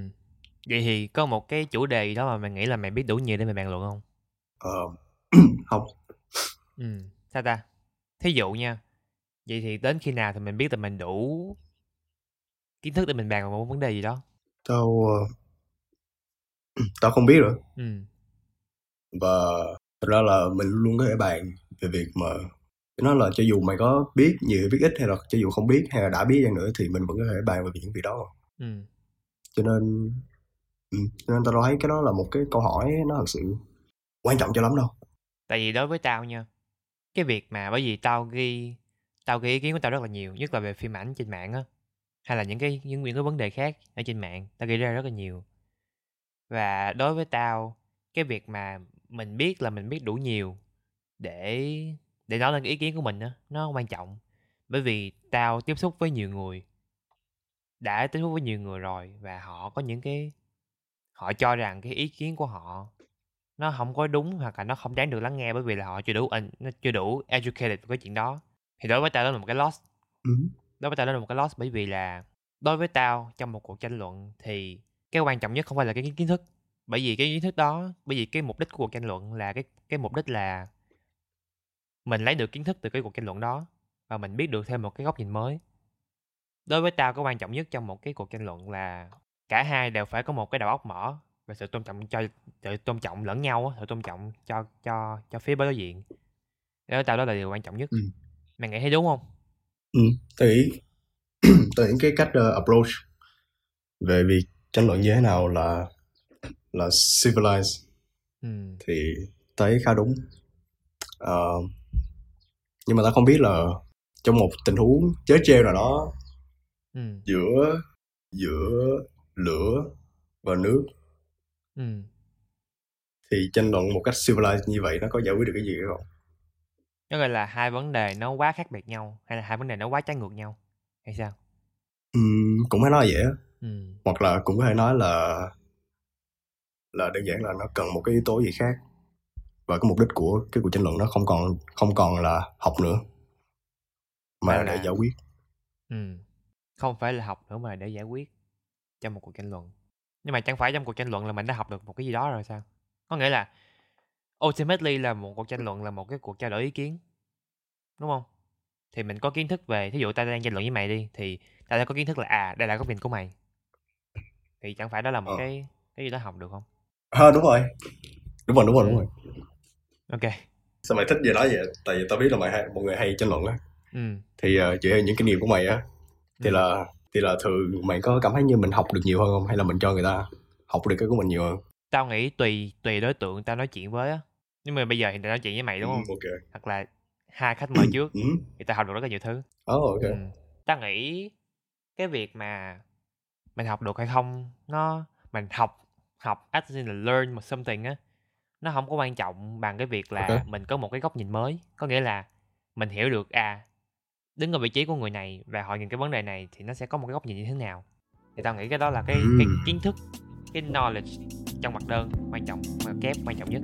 vậy thì có một cái chủ đề đó mà mày nghĩ là mày biết đủ nhiều để mày bàn luận không? Ờ [clears throat] không. Ừ. Sao ta? Thí dụ nha. Vậy thì đến khi nào thì mình biết là mình đủ kiến thức để mình bàn một vấn đề gì đó? Tao ờ, [clears throat] tao không biết nữa. Ừ. Và thật ra là mình luôn có thể bàn về việc mà nó là cho dù mày có biết nhiều biết ít hay là cho dù không biết hay là đã biết chăng nữa thì mình vẫn có thể bàn về những việc đó. Ừ. Cho nên ừ, cho nên tao thấy cái đó là một cái câu hỏi nó thật sự quan trọng cho lắm đâu. Tại vì đối với tao nha cái việc mà bởi vì tao ghi tao ghi ý kiến của tao rất là nhiều nhất là về phim ảnh trên mạng á hay là những cái những những cái vấn đề khác ở trên mạng tao ghi ra rất là nhiều. Và đối với tao cái việc mà mình biết là mình biết đủ nhiều để để nói lên cái ý kiến của mình á nó quan trọng. Bởi vì tao tiếp xúc với nhiều người đã tiếp xúc với nhiều người rồi và họ có những cái họ cho rằng cái ý kiến của họ nó không có đúng hoặc là nó không đáng được lắng nghe bởi vì là họ chưa đủ in- nó chưa đủ educated về cái chuyện đó. Thì đối với tao đó là một cái loss. Ừ. đối với tao đó là một cái loss bởi vì là đối với tao trong một cuộc tranh luận thì cái quan trọng nhất không phải là cái kiến thức. Bởi vì cái kiến thức đó bởi vì cái mục đích của cuộc tranh luận là cái cái mục đích là mình lấy được kiến thức từ cái cuộc tranh luận đó và mình biết được thêm một cái góc nhìn mới. Đối với tao cái quan trọng nhất trong một cái cuộc tranh luận là cả hai đều phải có một cái đầu óc mở và sự tôn trọng cho sự tôn trọng lẫn nhau sự tôn trọng cho cho cho phía đối diện. Đối với tao đó là điều quan trọng nhất. Ừ. mày nghĩ thấy đúng không? Ừ, tôi nghĩ [clears throat] tôi nghĩ cái cách uh, approach về việc tranh luận như thế nào là là civilized ừ. thì thấy khá đúng. Ờ, nhưng mà ta không biết là trong một tình huống chớ treo nào đó Ừ. giữa giữa lửa và nước Ừ. thì tranh luận một cách civilized như vậy nó có giải quyết được cái gì không nó gọi là hai vấn đề nó quá khác biệt nhau hay là hai vấn đề nó quá trái ngược nhau hay sao Ừm, cũng phải nói vậy á ừ. hoặc là cũng có thể nói là là đơn giản là nó cần một cái yếu tố gì khác và cái mục đích của cái cuộc tranh luận nó không còn không còn là học nữa. Mà là để giải quyết. Ừ không phải là học nữa mà để giải quyết trong một cuộc tranh luận. Nhưng mà chẳng phải trong cuộc tranh luận là mình đã học được một cái gì đó rồi sao? Có nghĩa là ultimately là một cuộc tranh luận là một cái cuộc trao đổi ý kiến đúng không? Thì mình có kiến thức về thí dụ ta đang tranh luận với mày đi thì ta đã có kiến thức là à đây là góc nhìn của mày. Thì chẳng phải đó là một Ờ. cái cái gì đó học được không? À, đúng rồi. Đúng rồi đúng rồi đúng Ừ. rồi ok. Sao mày thích về nói vậy? Tại vì tao biết là mày hay mọi người hay tranh luận á. Ừ. Thì uh, dựa theo những kinh nghiệm của mày á. Thì Ừ. là thì là thường mày có cảm thấy như mình học được nhiều hơn không? Hay là mình cho người ta học được cái của mình nhiều hơn? Tao nghĩ tùy tùy đối tượng tao nói chuyện với á. Nhưng mà bây giờ thì tao nói chuyện với mày đúng không? Ừ, ok. Hoặc là hai khách mời [coughs] trước ừ. thì tao học được rất là nhiều thứ. Oh, ok. Ừ. tao nghĩ cái việc mà mình học được hay không nó mình học học as in là learn một something á nó không có quan trọng bằng cái việc là Ok. mình có một cái góc nhìn mới. Có nghĩa là mình hiểu được à đứng ở vị trí của người này và họ nhìn cái vấn đề này thì nó sẽ có một cái góc nhìn như thế nào. Thì tao nghĩ cái đó là cái cái Ừm. kiến thức cái knowledge trong mặt đơn quan trọng mà kép quan trọng nhất.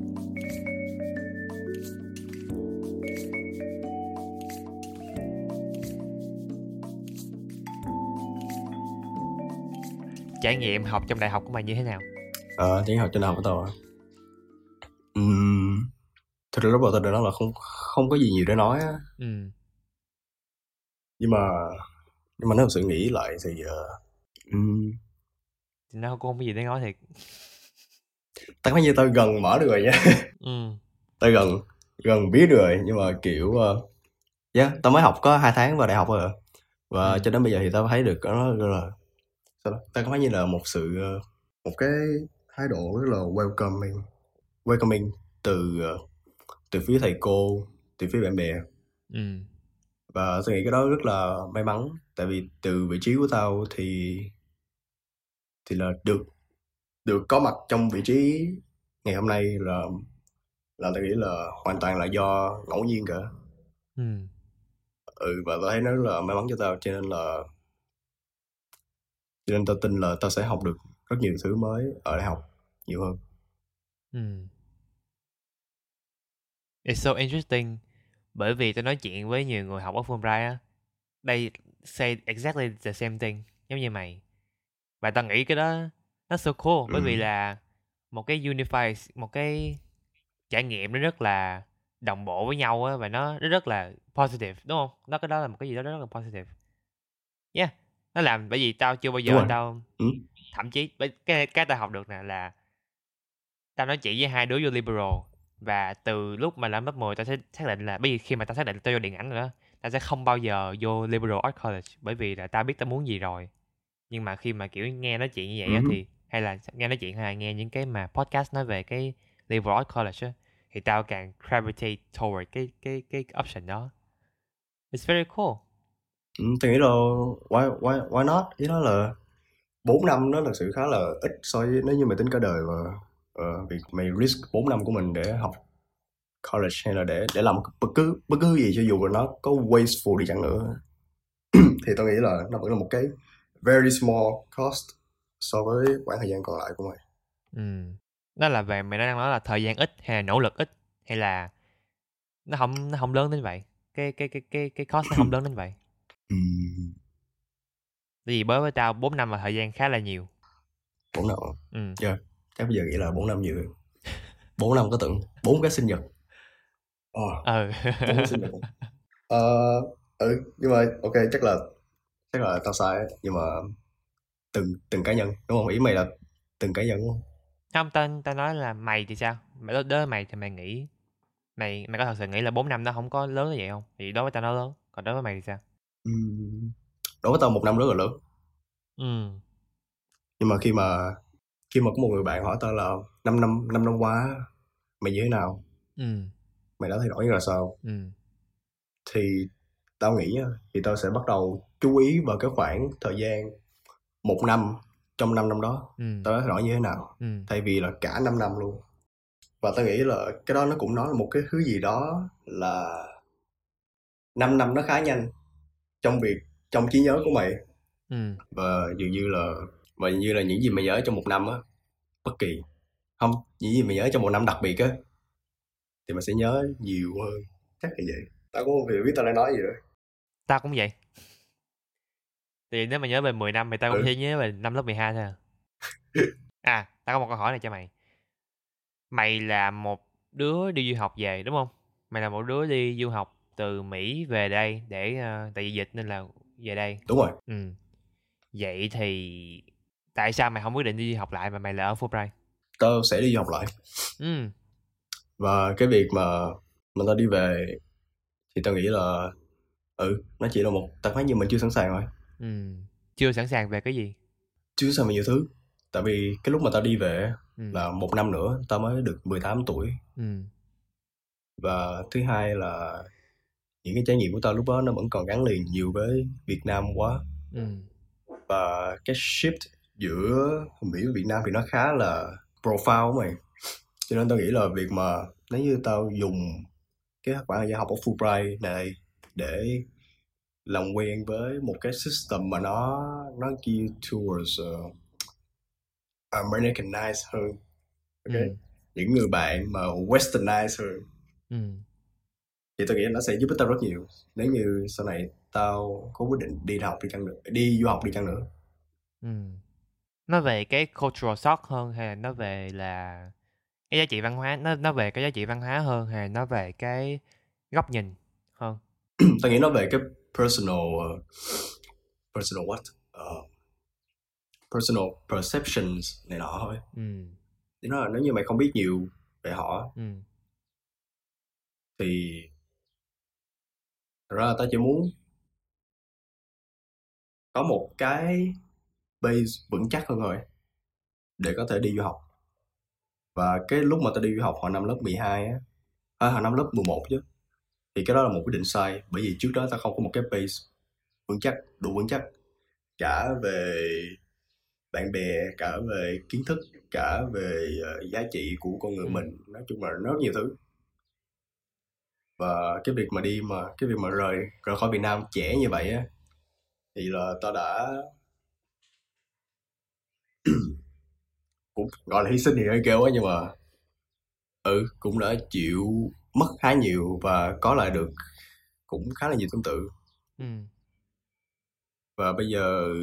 Trải nghiệm học trong đại học của mày như thế nào? Ờ, tiếng học trên đại học của tao Ừm, thực ra tao đã nói là không không có gì nhiều để nói á. Ừ nhưng mà nhưng mà nếu thật sự nghĩ lại thì ờ, ừm, thì nó cũng không có gì để nói thiệt. Tao như tao gần mở được rồi nha. Ừ tao gần gần biết được rồi nhưng mà kiểu uh, yeah, tao mới học có hai tháng vào đại học rồi. Và Ừ. cho đến bây giờ thì tao thấy được nó là sao đó? tao cảm thấy như là một sự ờ, một cái thái độ rất là welcoming welcoming từ ờ, từ phía thầy cô từ phía bạn bè. Ừ. Và tôi nghĩ cái đó rất là may mắn tại vì từ vị trí của tao thì thì là được được có mặt trong vị trí ngày hôm nay là là tôi nghĩ là hoàn toàn là do ngẫu nhiên cả. Ừ. Ừ và tao thấy nó rất là may mắn cho tao cho nên là cho nên tao tin là tao sẽ học được rất nhiều thứ mới ở đại học nhiều hơn. Ừ It's so interesting. Bởi vì tôi nói chuyện với nhiều người học ở Fulbright á they say exactly the same thing giống như mày. Và tao nghĩ cái đó nó so cool bởi vì Ừ. là một cái unify một cái trải nghiệm nó rất là đồng bộ với nhau á và nó nó rất là positive đúng không? Nó cái đó là một cái gì đó rất là positive. Yeah nó làm bởi vì tao chưa bao giờ tao Ừ. thậm chí cái cái tao học được nè là tao nói chuyện với hai đứa vô liberal và từ lúc mà lên lớp 10 tao sẽ xác định là bởi vì khi mà tao xác định tao vô điện ảnh rồi đó tao sẽ không bao giờ vô liberal art college bởi vì là tao biết tao muốn gì rồi nhưng mà khi mà kiểu nghe nói chuyện như vậy á Ừ. thì hay là nghe nói chuyện hay là nghe những cái mà podcast nói về cái liberal art college á thì tao càng gravitate toward cái cái cái option đó it's very cool Ừ, tôi nghĩ là why, why, why not? Ý đó là 4 năm nó thật sự khá là ít so với nếu như mày tính cả đời và ờ, việc mày risk 4 năm của mình để học college hay là để để làm bất cứ bất cứ gì cho dù là nó có wasteful đi chăng nữa. [clears throat] Thì tôi nghĩ là nó vẫn là một cái very small cost so với quãng thời gian còn lại của mày. ừ. đó là về mày đang nói là thời gian ít hay là nỗ lực ít hay là nó không nó không lớn đến vậy? Cái cái cái cái cái cost nó không [clears throat] lớn đến vậy? Ừm, Tại vì đối với tao 4 năm là thời gian khá là nhiều. Bốn năm. Ừ. chắc bây giờ nghĩ là 4 năm nhiều 4 năm có tưởng. Bốn cái sinh nhật. Ờ, ừ. bốn cái sinh nhật. Ờ, ừ nhưng mà ok chắc là chắc là tao sai ấy. nhưng mà từng từng cá nhân đúng không? Ý mày là từng cá nhân đúng không? Không tao tao nói là mày thì sao? Mày với mày thì mày nghĩ mày mày có thật sự nghĩ là 4 năm nó không có lớn như vậy không? Thì đối với tao nó lớn còn đối với mày thì sao? Đối với tao một năm rất là lớn. Ừ nhưng mà khi mà khi mà có một người bạn hỏi tao là năm năm năm năm qua mày như thế nào? Ừ. Mày đã thay đổi như là sao? Ừ. Thì tao nghĩ thì tao sẽ bắt đầu chú ý vào cái khoảng thời gian một năm trong năm năm đó ừ. tao đã thay đổi như thế nào? Ừ. Thay vì là cả 5 năm luôn. Và tao nghĩ là cái đó nó cũng nói là một cái thứ gì đó là 5 năm nó khá nhanh trong việc trong trí nhớ của mày. Ừ. Và dường như là dường như là những gì mày nhớ trong một năm á bất kỳ. Không những gì mày nhớ trong một năm đặc biệt á thì mày sẽ nhớ nhiều hơn. Chắc là vậy. Tao cũng không biết tao đang nói gì nữa. Tao cũng vậy. Thì nếu mà nhớ về 10 năm thì tao cũng Ừ. chỉ nhớ về năm lớp 12 thôi à. [laughs] à tao có một câu hỏi này cho mày. Mày là một đứa đi du học về đúng không? Mày là một đứa đi du học từ mỹ về đây để ờ, tại vì dịch nên là về đây. Đúng rồi. Ừ. Vậy thì tại sao mày không quyết định đi học lại mà mày là ở Fulbright? Tao sẽ đi học lại. Ừ và cái việc mà mình tao đi về thì tao nghĩ là ừ nó chỉ là một tao thấy như mình chưa sẵn sàng thôi ừ chưa sẵn sàng về cái gì? Chưa sẵn sàng về nhiều thứ. Tại vì cái lúc mà tao đi về ừ là một năm nữa tao mới được 18 tuổi. Ừ và thứ hai là những cái trải nghiệm của tao lúc đó nó vẫn còn gắn liền nhiều với Việt Nam quá. Ừ và cái shift giữa Mỹ và Việt Nam thì nó khá là profile mày. Cho nên tao nghĩ là việc mà nếu như tao dùng cái khoảng thời gian học ở Fulbright này để làm quen với một cái system mà nó nó geared towards uh, Americanized hơn ok? Ừ. Những người bạn mà westernized hơn. Ừ. Thì tôi nghĩ nó sẽ giúp ích tao rất nhiều. Nếu như sau này tao có quyết định đi học đi chăng nữa đi du học đi chăng nữa. Ừ. Nó về cái cultural shock hơn hay là nó về là cái giá trị văn hóa nó nó về cái giá trị văn hóa hơn hay là nó về cái góc nhìn hơn? [clears throat] Tao nghĩ nó về cái personal uh, personal what uh, personal perceptions này nọ thôi. Ừ nó là nếu như mày không biết nhiều về họ ừ thì thật ra là tao chỉ muốn có một cái base vững chắc hơn thôi để có thể đi du học và cái lúc mà tao đi du học hồi năm lớp 12 á à, hồi năm lớp 11 chứ thì cái đó là một quyết định sai bởi vì trước đó tao không có một cái base vững chắc đủ vững chắc cả về bạn bè cả về kiến thức cả về ờ, giá trị của con người Ừ. mình nói chung là rất nhiều thứ và cái việc mà đi mà cái việc mà rời rời khỏi Việt Nam trẻ như vậy á thì là tao đã cũng gọi là hy sinh thì hơi kêu á nhưng mà ừ cũng đã chịu mất khá nhiều và có lại được cũng khá là nhiều tương tự. Ừ. Và bây giờ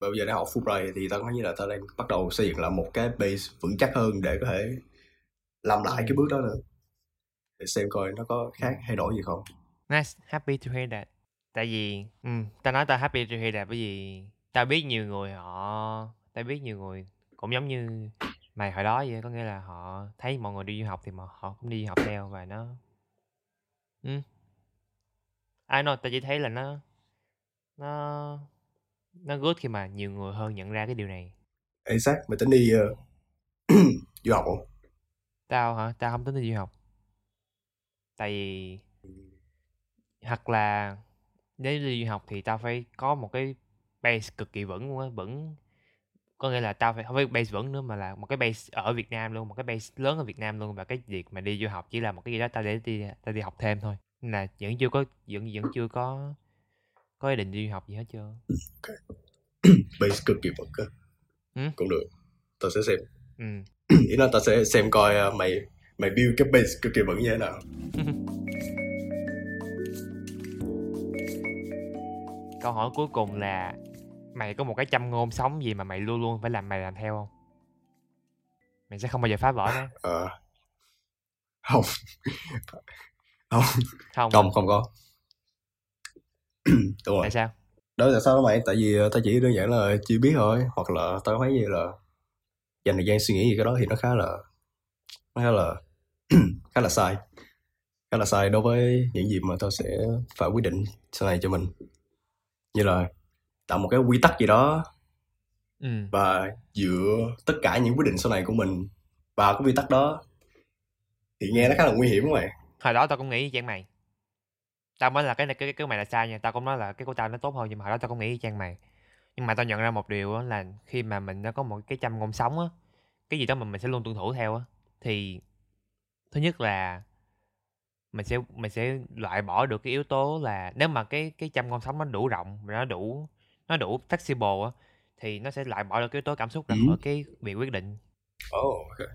và bây giờ đang học Fulbright thì tao nói như là tao đang bắt đầu xây dựng lại một cái base vững chắc hơn để có thể làm lại cái bước đó nữa. Để xem coi nó có khác thay đổi gì không. Nice. Happy to hear that. Tại vì ừ tao nói tao happy to hear that bởi vì tao biết nhiều người họ tao biết nhiều người cũng giống như mày hồi đó vậy có nghĩa là họ thấy mọi người đi du học thì mà họ cũng đi du học theo và nó ừ ai nói tao chỉ thấy là nó nó nó good khi mà nhiều người hơn nhận ra cái điều này. Ê Zach, mày tính đi uh, [clears throat] du học không? tao hả? Tao không tính đi du học. Tại vì hoặc là nếu đi du học thì tao phải có một cái base cực kỳ vững luôn á vững có nghĩa là tao phải không phải base vững nữa mà là một cái base ở Việt Nam luôn một cái base lớn ở Việt Nam luôn và cái việc mà đi du học chỉ là một cái gì đó tao để đi tao đi học thêm thôi Nên là vẫn chưa có vẫn vẫn chưa có có ý định đi du học gì hết trơn [coughs] Base cực kỳ vững cơ. Ừ. Cũng được. Tao sẽ xem. ừ [coughs] Ý là tao sẽ xem coi uh, mày mày build cái base cực kỳ vững như thế nào. [laughs] câu hỏi cuối cùng là mày có một cái châm ngôn sống gì mà mày luôn luôn phải làm mày làm theo không mày sẽ không bao giờ phá vỡ nó Ờ. không. không. không Không, không có. [clears throat] Đúng rồi. tại sao Đó là sao đó mày? Tại vì uh, tao chỉ đơn giản là chưa biết thôi. Hoặc là tao thấy như là dành thời gian suy nghĩ gì cái đó thì nó khá là nó khá là [clears throat] khá là sai khá là sai đối với những gì mà tao sẽ phải quyết định sau này cho mình như là tạo một cái quy tắc gì đó ừ. và dựa tất cả những quyết định sau này của mình vào cái quy tắc đó. Thì nghe nó khá là nguy hiểm mày hồi đó tao cũng nghĩ chang mày. Tao mới là cái này cái cái, mày là sai nha. Tao cũng nói là cái của tao nó tốt hơn nhưng mà hồi đó tao cũng nghĩ y chang mày. Nhưng mà tao nhận ra một điều là khi mà mình đã có một cái châm ngôn sống á cái gì đó mà mình sẽ luôn tuân thủ theo á thì thứ nhất là mình sẽ mình sẽ loại bỏ được cái yếu tố là nếu mà cái cái châm ngôn sống nó đủ rộng nó đủ nó đủ flexible á thì nó sẽ loại bỏ được cái yếu tố cảm xúc ra Ừ. khỏi cái việc quyết định oh, okay.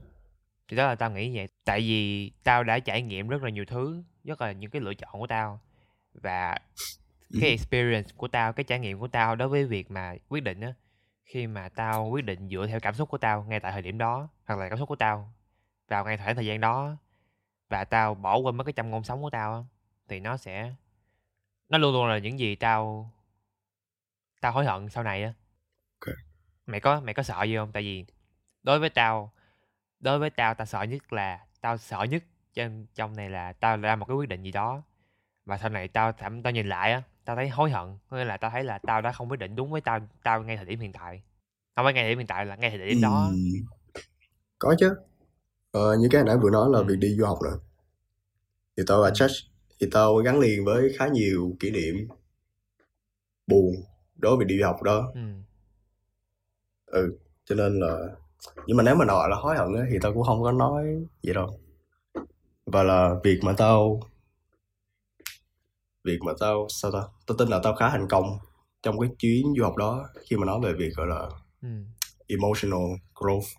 thì đó là tao nghĩ vậy tại vì tao đã trải nghiệm rất là nhiều thứ rất là những cái lựa chọn của tao và cái experience của tao cái trải nghiệm của tao đối với việc mà quyết định á khi mà tao quyết định dựa theo cảm xúc của tao ngay tại thời điểm đó hoặc là cảm xúc của tao vào ngay khoảng thời gian đó và tao bỏ quên mất cái châm ngôn sống của tao á thì nó sẽ nó luôn luôn là những gì tao tao hối hận sau này á. Ok. mày có mày có sợ gì không? Tại vì đối với tao đối với tao tao sợ nhất là tao sợ nhất trong trong này là tao ra một cái quyết định gì đó. Và sau này tao thậm tao nhìn lại á tao thấy hối hận có nghĩa là tao thấy là tao đã không quyết định đúng với tao tao ngay thời điểm hiện tại. Không phải ngay thời điểm hiện tại là ngay thời điểm đó. Ừm, có chứ. Ờ, như cái hồi nãy vừa nói là Ừ. việc đi du học rồi thì tao và Church thì tao gắn liền với khá nhiều kỷ niệm buồn đối với đi du học đó. Ừ. Ừ cho nên là nhưng mà nếu mà nói là hối hận á, thì tao cũng không có nói vậy đâu. Và là việc mà tao việc mà tao sao ta? Tao tin là tao khá thành công trong cái chuyến du học đó khi mà nói về việc gọi là ừ. emotional growth.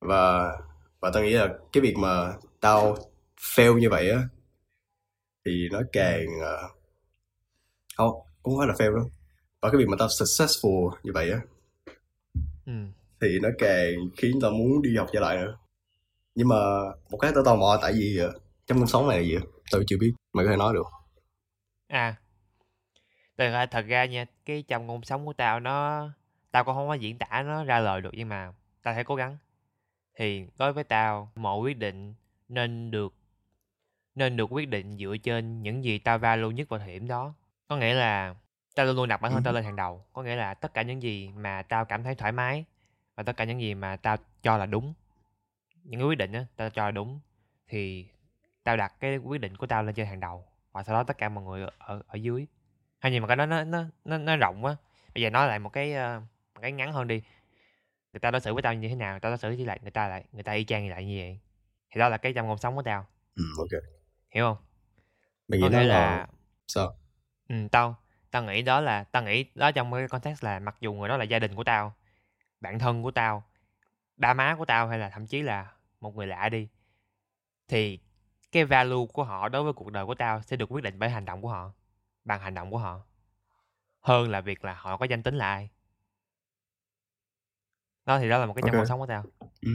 Và và tao nghĩ là cái việc mà tao fail như vậy á thì nó càng ờ, không cũng không phải là fail đâu và cái việc mà tao successful như vậy á ừ. thì nó càng khiến tao muốn đi học trở lại nữa. Nhưng mà một cái tao tò mò tại vì ờ, trong cuộc sống này là gì tao chưa biết mày có thể nói được à thật ra thật ra nha cái trong ngôn sống của tao nó tao cũng không có diễn tả nó ra lời được nhưng mà tao sẽ cố gắng. Thì đối với tao mọi quyết định nên được nên được quyết định dựa trên những gì tao value nhất vào thời điểm đó. Có nghĩa là tao luôn luôn đặt bản thân tao lên hàng đầu có nghĩa là tất cả những gì mà tao cảm thấy thoải mái và tất cả những gì mà tao cho là đúng những cái quyết định á tao cho là đúng thì tao đặt cái quyết định của tao lên trên hàng đầu và sau đó tất cả mọi người ở ở, dưới. Hay nhưng mà cái đó nó nó nó nó rộng quá. Bây giờ nói lại một cái ờ, một cái ngắn hơn đi. Người ta đối xử với tao như thế nào tao đối xử với lại người ta lại người ta y chang như lại như vậy thì đó là cái trong ngôn sống của tao. Ừ, ok. Hiểu không? Có nghĩ nó là là sao? Ừ, tao tao nghĩ đó là tao nghĩ đó trong cái context là mặc dù người đó là gia đình của tao bạn thân của tao ba má của tao hay là thậm chí là một người lạ đi thì cái value của họ đối với cuộc đời của tao sẽ được quyết định bởi hành động của họ bằng hành động của họ hơn là việc là họ có danh tính là ai đó thì đó là một cái trong Ok. cuộc sống của tao Ừ.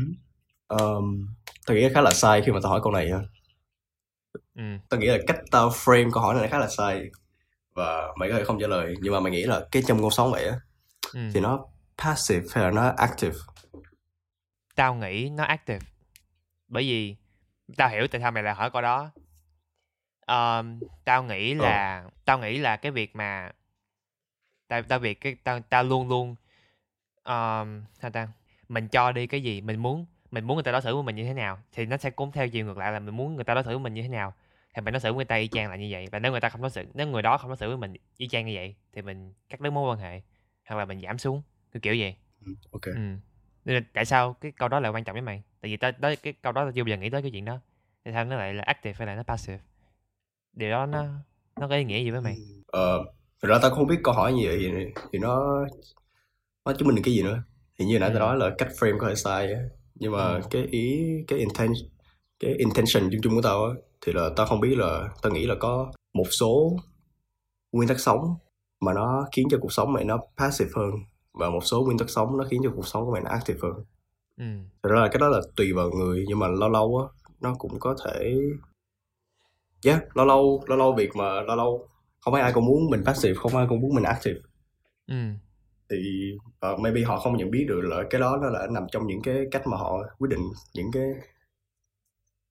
Um, tao nghĩ khá là sai khi mà tao hỏi câu này ha. ừ Tao nghĩ là cách tao frame câu hỏi này khá là sai và mày có thể không trả lời nhưng mà mày nghĩ là cái trong cuộc sống vậy á ừ. thì nó passive hay là nó active? Tao nghĩ nó active. Bởi vì tao hiểu tại sao mày lại hỏi câu đó. Ờm, tao nghĩ Ờ. là tao nghĩ là cái việc mà tao tao việc cái tao tao luôn luôn um, sao ta? Mình cho đi cái gì mình muốn mình muốn người ta đối xử với mình như thế nào thì nó sẽ cũng theo chiều ngược lại là mình muốn người ta đối xử với mình như thế nào thì mình đối xử với người ta y chang là như vậy và nếu người ta không đối xử nếu người đó không đối xử với mình y chang như vậy thì mình cắt đứt mối quan hệ hoặc là mình giảm xuống kiểu kiểu vậy Ừ, ok Ừ. Nên là tại sao cái câu đó lại quan trọng với mày? Tại vì tao tới cái câu đó tao chưa bao giờ nghĩ tới cái chuyện đó. Tại sao nó lại là active hay là nó passive? Điều đó nó nó có ý nghĩa gì với mày? Ờ, thực ra tao không biết câu hỏi như vậy thì, thì nó nó chứng minh cái gì nữa thì như nãy Ừ. tao nói là cách frame có thể sai nhưng mà Ừ. cái ý cái intent cái intention chung chung của tao á thì là tao không biết là tao nghĩ là có một số nguyên tắc sống mà nó khiến cho cuộc sống mày nó passive hơn và một số nguyên tắc sống nó khiến cho cuộc sống của mày nó active hơn Ừ. thật ra là cái đó là tùy vào người nhưng mà lâu lâu á nó cũng có thể yeah lâu lâu lâu lâu việc mà lâu lâu không phải ai cũng muốn mình passive không ai cũng muốn mình active Ừ. thì uh, maybe họ không nhận biết được là cái đó nó là nằm trong những cái cách mà họ quyết định những cái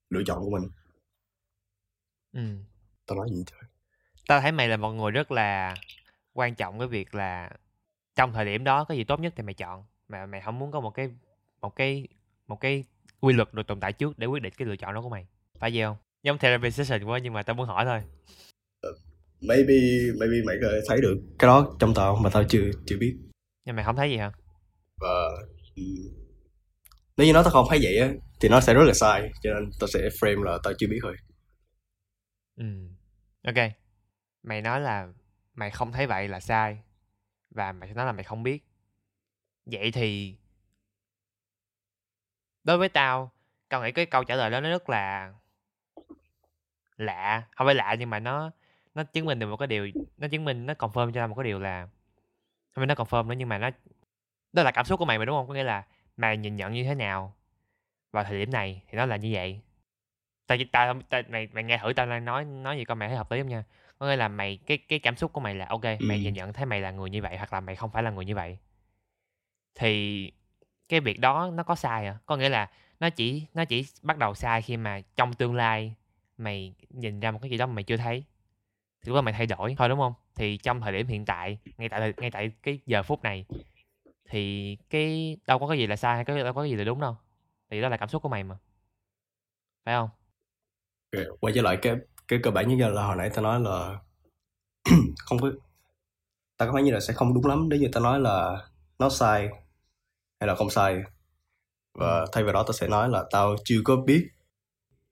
lựa chọn của mình Ừ. tao nói gì trời Tao thấy mày là một người rất là quan trọng cái việc là trong thời điểm đó có gì tốt nhất thì mày chọn mà mày không muốn có một cái một cái một cái quy luật được tồn tại trước để quyết định cái lựa chọn đó của mày. Phải gì không? Giống therapy session quá nhưng mà tao muốn hỏi thôi. maybe maybe mày có thể thấy được cái đó trong tao mà tao chưa chưa biết Nhưng mày không thấy gì hả? và ừ, nếu như nó tao không thấy vậy á thì nó sẽ rất là sai cho nên tao sẽ frame là tao chưa biết thôi Ừ. Ok. Mày nói là mày không thấy vậy là sai và mày nói là mày không biết. Vậy thì đối với tao, tao nghĩ cái câu trả lời đó nó rất là lạ, không phải lạ nhưng mà nó nó chứng minh được một cái điều, nó chứng minh nó confirm cho tao một cái điều là không phải nó confirm nữa nhưng mà nó đó là cảm xúc của mày mà đúng không? Có nghĩa là mày nhìn nhận như thế nào vào thời điểm này thì nó là như vậy tao tao, tao mày mày nghe thử tao đang nói nói gì coi mày thấy hợp lý không nha. Có nghĩa là mày cái cái cảm xúc của mày là ok mày Ừ. nhìn nhận thấy mày là người như vậy hoặc là mày không phải là người như vậy. Thì cái việc đó nó có sai à? Có nghĩa là nó chỉ nó chỉ bắt đầu sai khi mà trong tương lai mày nhìn ra một cái gì đó mà mày chưa thấy. Thì lúc đó mày thay đổi thôi đúng không? Thì trong thời điểm hiện tại ngay tại ngay tại cái giờ phút này thì cái đâu có cái gì là sai hay có đâu có cái gì là đúng đâu. Thì đó là cảm xúc của mày mà. Phải không Ok, quay trở lại cái cái cơ bản nhất là hồi nãy tao nói là [clears throat] không có tao có phải như là sẽ không đúng lắm nếu như tao nói là nó sai hay là không sai. Và thay vào đó tao sẽ nói là tao chưa có biết.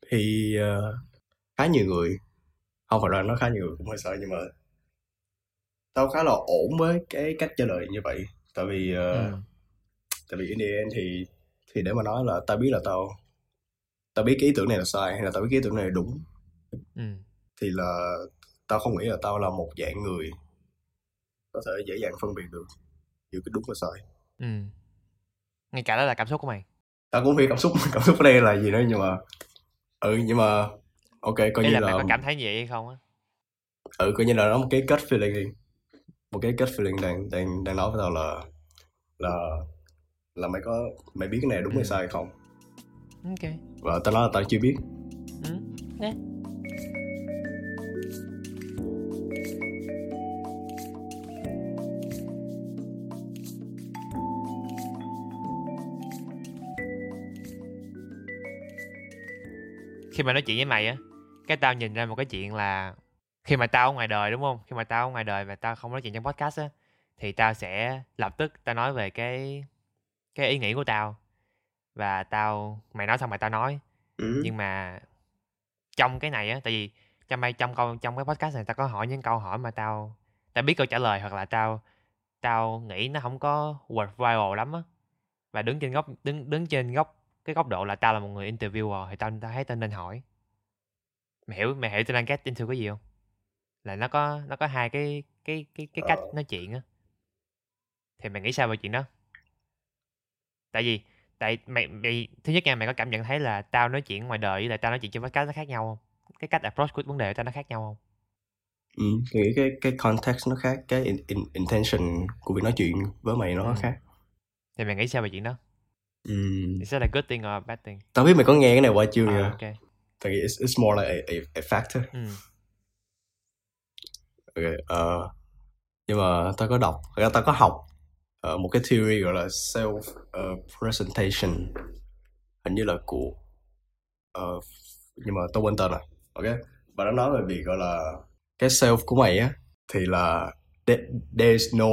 Thì ờ, khá nhiều người không phải là nó khá nhiều người cũng hơi sợ nhưng mà tao khá là ổn với cái cách trả lời như vậy. Tại vì ờ, ừ. tại vì in the end thì thì để mà nói là tao biết là tao tao biết cái ý tưởng này là sai hay là tao biết cái ý tưởng này là đúng Ừ. thì là tao không nghĩ là tao là một dạng người có thể dễ dàng phân biệt được giữa cái đúng và sai Ừ. Ngay cả đó là cảm xúc của mày. tao cũng biết cảm xúc [laughs] cảm xúc ở đây là gì nữa nhưng mà ừ nhưng mà ok coi Ý như là là mày có cảm thấy vậy hay không á? ừ coi như là nó một cái gut feeling đi một cái gut feeling đang đang đang nói với tao là là là mày có mày biết cái này đúng hay Ừ. sai hay không Ok. Và tao nói là tao chưa biết Ừ. Khi mà nói chuyện với mày á, cái tao nhìn ra một cái chuyện là khi mà tao ở ngoài đời đúng không? Khi mà tao ở ngoài đời và tao không nói chuyện trong podcast á thì tao sẽ lập tức tao nói về cái cái ý nghĩ của tao và tao mày nói xong mày tao nói. Ừ. nhưng mà trong cái này á tại vì trong đây trong câu trong cái podcast này tao có hỏi những câu hỏi mà tao tao biết câu trả lời hoặc là tao tao nghĩ nó không có worth viral lắm á. Và đứng trên góc đứng đứng trên góc cái góc độ là tao là một người interviewer thì tao tao thấy tao nên hỏi. Mày hiểu mày hiểu tao đang get into cái gì không? Là nó có nó có hai cái cái cái cái cách Ờ. nói chuyện á. Thì mày nghĩ sao về chuyện đó? Tại vì tại mày, mày thứ nhất nha mày có cảm nhận thấy là tao nói chuyện ngoài đời với lại tao nói chuyện trên podcast nó khác nhau không? Cái cách approach của vấn đề của tao nó khác nhau không? Ừ, nghĩ cái cái context nó khác cái in, in, intention của việc nói chuyện với mày nó Ừ. khác. Thì mày nghĩ sao về chuyện đó? Ừ. is that a good thing or a bad thing? Tao biết mày có nghe cái này qua chưa à, kìa ok. Tao nghĩ it's, it's more like a, a, a factor. Ừ. Ok, ờ, nhưng mà tao có đọc, tao có học Ờ, một cái theory gọi là self uh, presentation, hình như là của, uh, nhưng mà tôi quên tên rồi, ok? Và nó nói về việc gọi là cái self của mày á, thì là there's no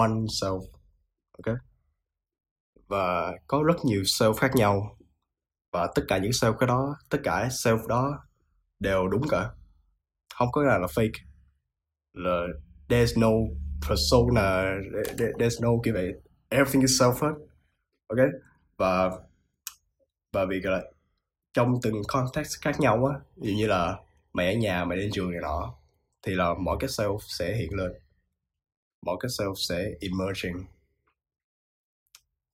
one self, ok? Và có rất nhiều self khác nhau, và tất cả những self cái đó, tất cả self đó đều đúng cả, không có cái nào là fake là there's no persona there- there's no kiểu vậy everything is self hết ok? Và và vì là, trong từng context khác nhau á, ví dụ như là mày ở nhà, mày đến trường này nọ, thì là mỗi cái self sẽ hiện lên mỗi cái self sẽ emerging.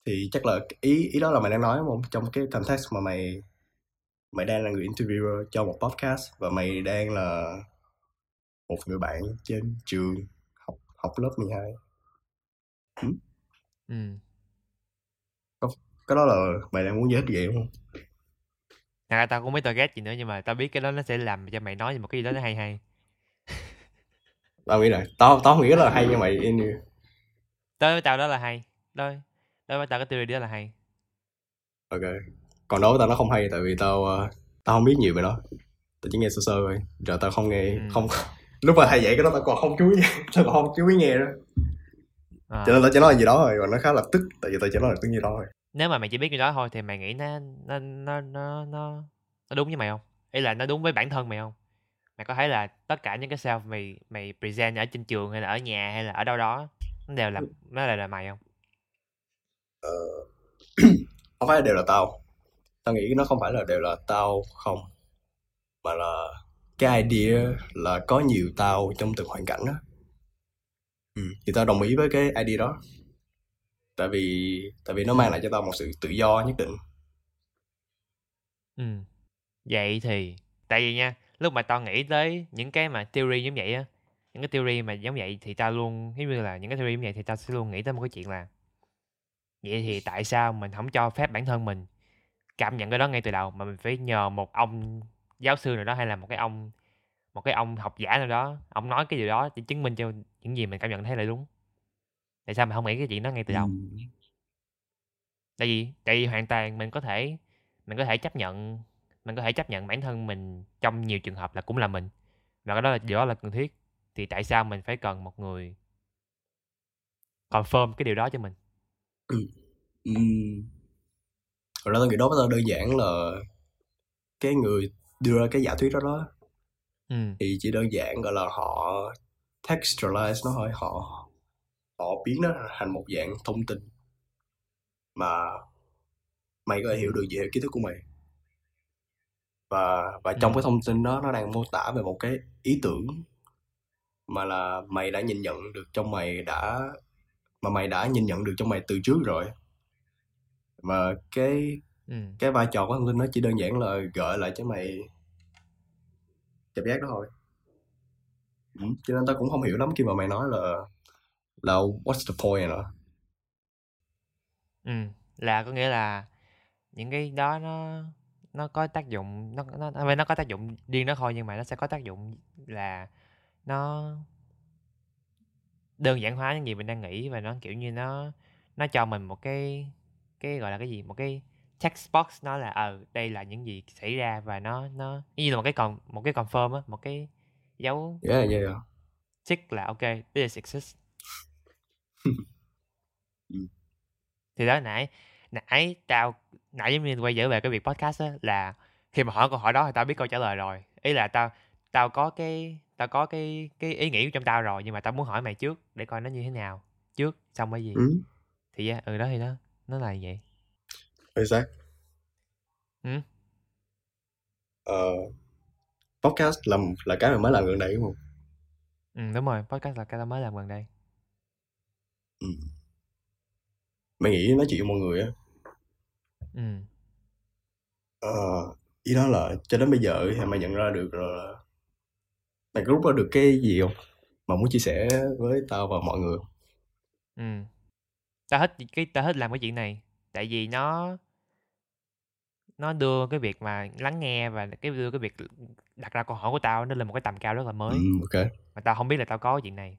Thì chắc là ý ý đó là mày đang nói, đúng không? Trong cái context mà mày mày đang là người interviewer cho một podcast và mày đang là một người bạn trên trường học lớp 12 ừ. Cái đó là mày đang muốn thích vậy không? Thật ra tao cũng biết tao ghét gì nữa nhưng mà tao biết cái đó nó sẽ làm cho mày nói một cái gì đó nó hay hay. [laughs] Tao nghĩ là tao tao nghĩ là hay như mày in đối với tao đó là hay. Đối đối với tao cái theory đó là hay. Ok. Còn đối với tao nó không hay tại vì tao ờ, tao không biết nhiều về nó. Tao chỉ nghe sơ sơ thôi giờ tao không nghe Ừ. không lúc mà thầy dạy cái đó tao còn không chú ý [laughs] tao còn không chú ý nghe đó à. cho nên tao chỉ nói là gì đó rồi còn nó khá là tức tại vì tao chỉ nói là tức gì đó thôi. Nếu mà mày chỉ biết cái đó thôi thì mày nghĩ nó nó nó nó nó nó đúng với mày không? Ý là nó đúng với bản thân mày không? Mày có thấy là tất cả những cái self mày mày present ở trên trường hay là ở nhà hay là ở đâu đó nó đều là nó đều là mày không? Ờ, [clears throat] không phải đều là tao. Tao nghĩ nó không phải là đều là tao không mà là cái idea là có nhiều tao trong từng hoàn cảnh đó ừ. thì tao đồng ý với cái idea đó tại vì tại vì nó mang lại cho tao một sự tự do nhất định ừ vậy thì, tại vì nha, lúc mà tao nghĩ tới những cái mà theory giống vậy á, những cái theory mà giống vậy thì tao luôn, giống như là những cái theory giống vậy thì tao sẽ luôn nghĩ tới một cái chuyện là vậy thì tại sao mình không cho phép bản thân mình cảm nhận cái đó ngay từ đầu mà mình phải nhờ một ông giáo sư nào đó hay là một cái ông một cái ông học giả nào đó ông nói cái điều đó để chứng minh cho những gì mình cảm nhận thấy là đúng. Tại sao mình không nghĩ cái chuyện đó ngay từ đầu? Ừ. tại vì tại vì hoàn toàn mình có thể mình có thể chấp nhận mình có thể chấp nhận bản thân mình trong nhiều trường hợp là cũng là mình. Và cái đó là điều đó là cần thiết. Thì tại sao mình phải cần một người confirm cái điều đó cho mình? Ừm. Thật ra tao nghĩ đối với tao đơn giản là cái người đưa ra cái giả thuyết đó đó. Ừ. Thì chỉ đơn giản gọi là họ textualize nó thôi. Họ họ biến nó thành một dạng thông tin mà mày có thể hiểu được về kiến thức của mày. Và và trong Ừ. cái thông tin đó nó đang mô tả về một cái ý tưởng mà là mày đã nhìn nhận được trong mày đã mà mày đã nhìn nhận được trong mày từ trước rồi. Mà cái ừ. Cái vai trò của thông tin nó chỉ đơn giản là gợi lại cho mày cảm giác đó thôi. Ừ. cho nên tao cũng không hiểu lắm khi mà mày nói là là what's the point nữa. Ừ là có nghĩa là những cái đó nó nó có tác dụng nó nó nó, nó có tác dụng riêng nó thôi nhưng mà nó sẽ có tác dụng là nó đơn giản hóa những gì mình đang nghĩ và nó kiểu như nó nó cho mình một cái cái gọi là cái gì? Một cái text box nó là ờ đây là những gì xảy ra và nó nó như là một cái còn một cái confirm á một cái dấu yeah yeah, yeah. tick là ok this exists [laughs] Ừ. thì đó nãy nãy tao nãy giống như quay trở về cái việc podcast á là khi mà hỏi câu hỏi đó thì tao biết câu trả lời rồi. Ý là tao tao có cái tao có cái cái ý nghĩ trong tao rồi nhưng mà tao muốn hỏi mày trước để coi nó như thế nào trước xong cái gì. Ừ. Thì yeah, ừ đó thì đó nó là vậy exact Ừ. Ờ, podcast là là cái mà mới làm gần đây đúng không? Ừ, đúng rồi, podcast là cái tao mới làm gần đây. Ừ. Mày nghĩ nói chuyện với mọi người á, Ừ. ờ, ý đó là cho đến bây giờ thì mày nhận ra được là mày có rút ra được cái gì không? Mà muốn chia sẻ với tao và mọi người. Ừ. Tao thích cái tao thích làm cái chuyện này tại vì nó nó đưa cái việc mà lắng nghe và cái đưa cái việc đặt ra câu hỏi của tao nó lên một cái tầm cao rất là mới Ừ, ok. mà tao không biết là tao có chuyện này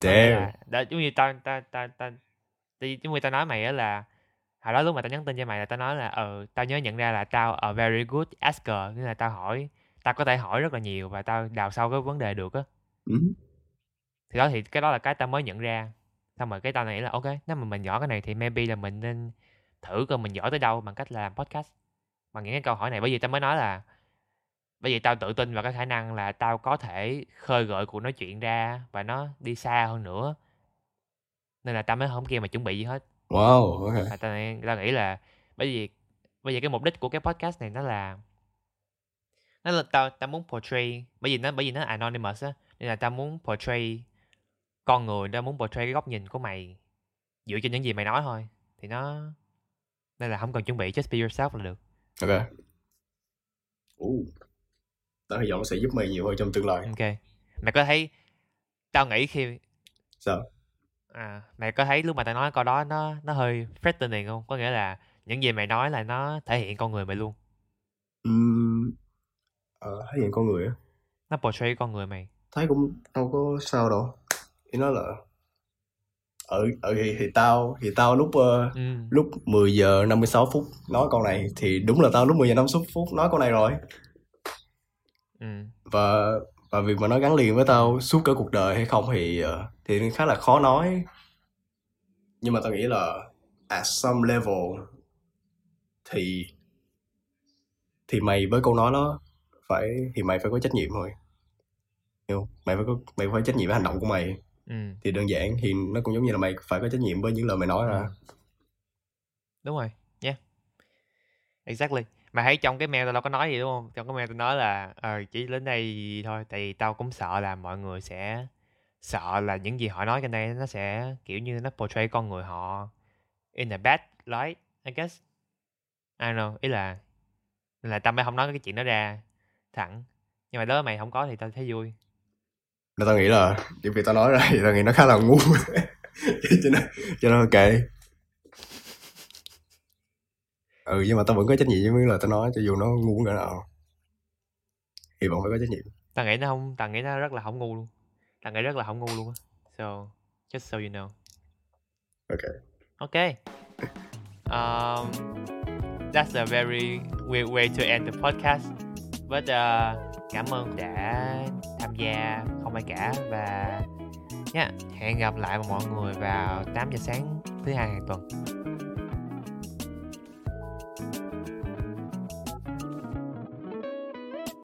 Damn. đó, giống như tao tao tao tao giống như tao nói mày á là hồi đó lúc mà tao nhắn tin cho mày là tao nói là ờ tao nhớ nhận ra là tao a very good asker nghĩa là tao hỏi tao có thể hỏi rất là nhiều và tao đào sâu cái vấn đề được á Ừ. thì đó thì cái đó là cái tao mới nhận ra xong rồi cái tao nghĩ là ok nếu mà mình giỏi cái này thì maybe là mình nên thử coi mình giỏi tới đâu bằng cách là làm podcast. Bằng những cái câu hỏi này bởi vì tao mới nói là bởi vì tao tự tin vào cái khả năng là tao có thể khơi gợi cuộc nói chuyện ra và nó đi xa hơn nữa. Nên là tao mới không kia mà chuẩn bị gì hết. Wow, ok. tao, tao nghĩ là bởi vì bởi vì cái mục đích của cái podcast này nó là nó là tao tao muốn portray bởi vì nó bởi vì nó anonymous á nên là tao muốn portray con người tao muốn portray cái góc nhìn của mày dựa trên những gì mày nói thôi thì nó nên là không cần chuẩn bị just be yourself là được Ok. Uh. Tao hy vọng nó sẽ giúp mày nhiều hơn trong tương lai. ok mày có thấy tao nghĩ khi Sao? à mày có thấy lúc mà tao nói câu đó nó nó hơi threatening không có nghĩa là những gì mày nói là nó thể hiện con người mày luôn Ừm, Ờ, thấy hiện con người á. nó portray con người mày Thấy cũng đâu có sao đâu. Ý nói là ở ở thì, thì tao thì tao lúc ờ, ừ. lúc 10 giờ 56 phút nói câu này thì đúng là tao lúc 10 giờ 56 phút nói câu này rồi. Ừ. Và và việc mà nó gắn liền với tao suốt cả cuộc đời hay không thì ờ, thì khá là khó nói. Nhưng mà tao nghĩ là at some level thì thì mày với câu nói đó phải thì mày phải có trách nhiệm thôi. Hiểu mày phải có mày phải trách nhiệm với hành động của mày ừ. Thì đơn giản thì nó cũng giống như là mày phải có trách nhiệm với những lời mày nói ra. Ừ. đúng rồi yeah exactly. Mà thấy trong cái mail tao đâu có nói gì đúng không? Trong cái mail tao nói là ờ chỉ đến đây gì thôi tại vì tao cũng sợ là mọi người sẽ sợ là những gì họ nói trên đây nó sẽ kiểu như nó portray con người họ in a bad light I guess. I don't know ý là là tao mới không nói cái chuyện đó ra thẳng. Nhưng mà đó mày không có thì tao thấy vui Nên tao nghĩ là những việc tao nói ra thì tao nghĩ nó khá là ngu. [laughs] Cho nên cho nên ok. Ừ nhưng mà tao vẫn có trách nhiệm với lời tao nói cho dù nó ngu cỡ nào. Thì vẫn phải có trách nhiệm. Tao nghĩ nó không tao nghĩ nó rất là không ngu luôn. Tao nghĩ rất là không ngu luôn á. So just so you know. Ok. Okay um, that's a very weird way to end the podcast. But uh, cảm ơn đã gia không ai cả. Và nhá yeah, hẹn gặp lại mọi người vào 8 giờ sáng thứ hai hàng tuần.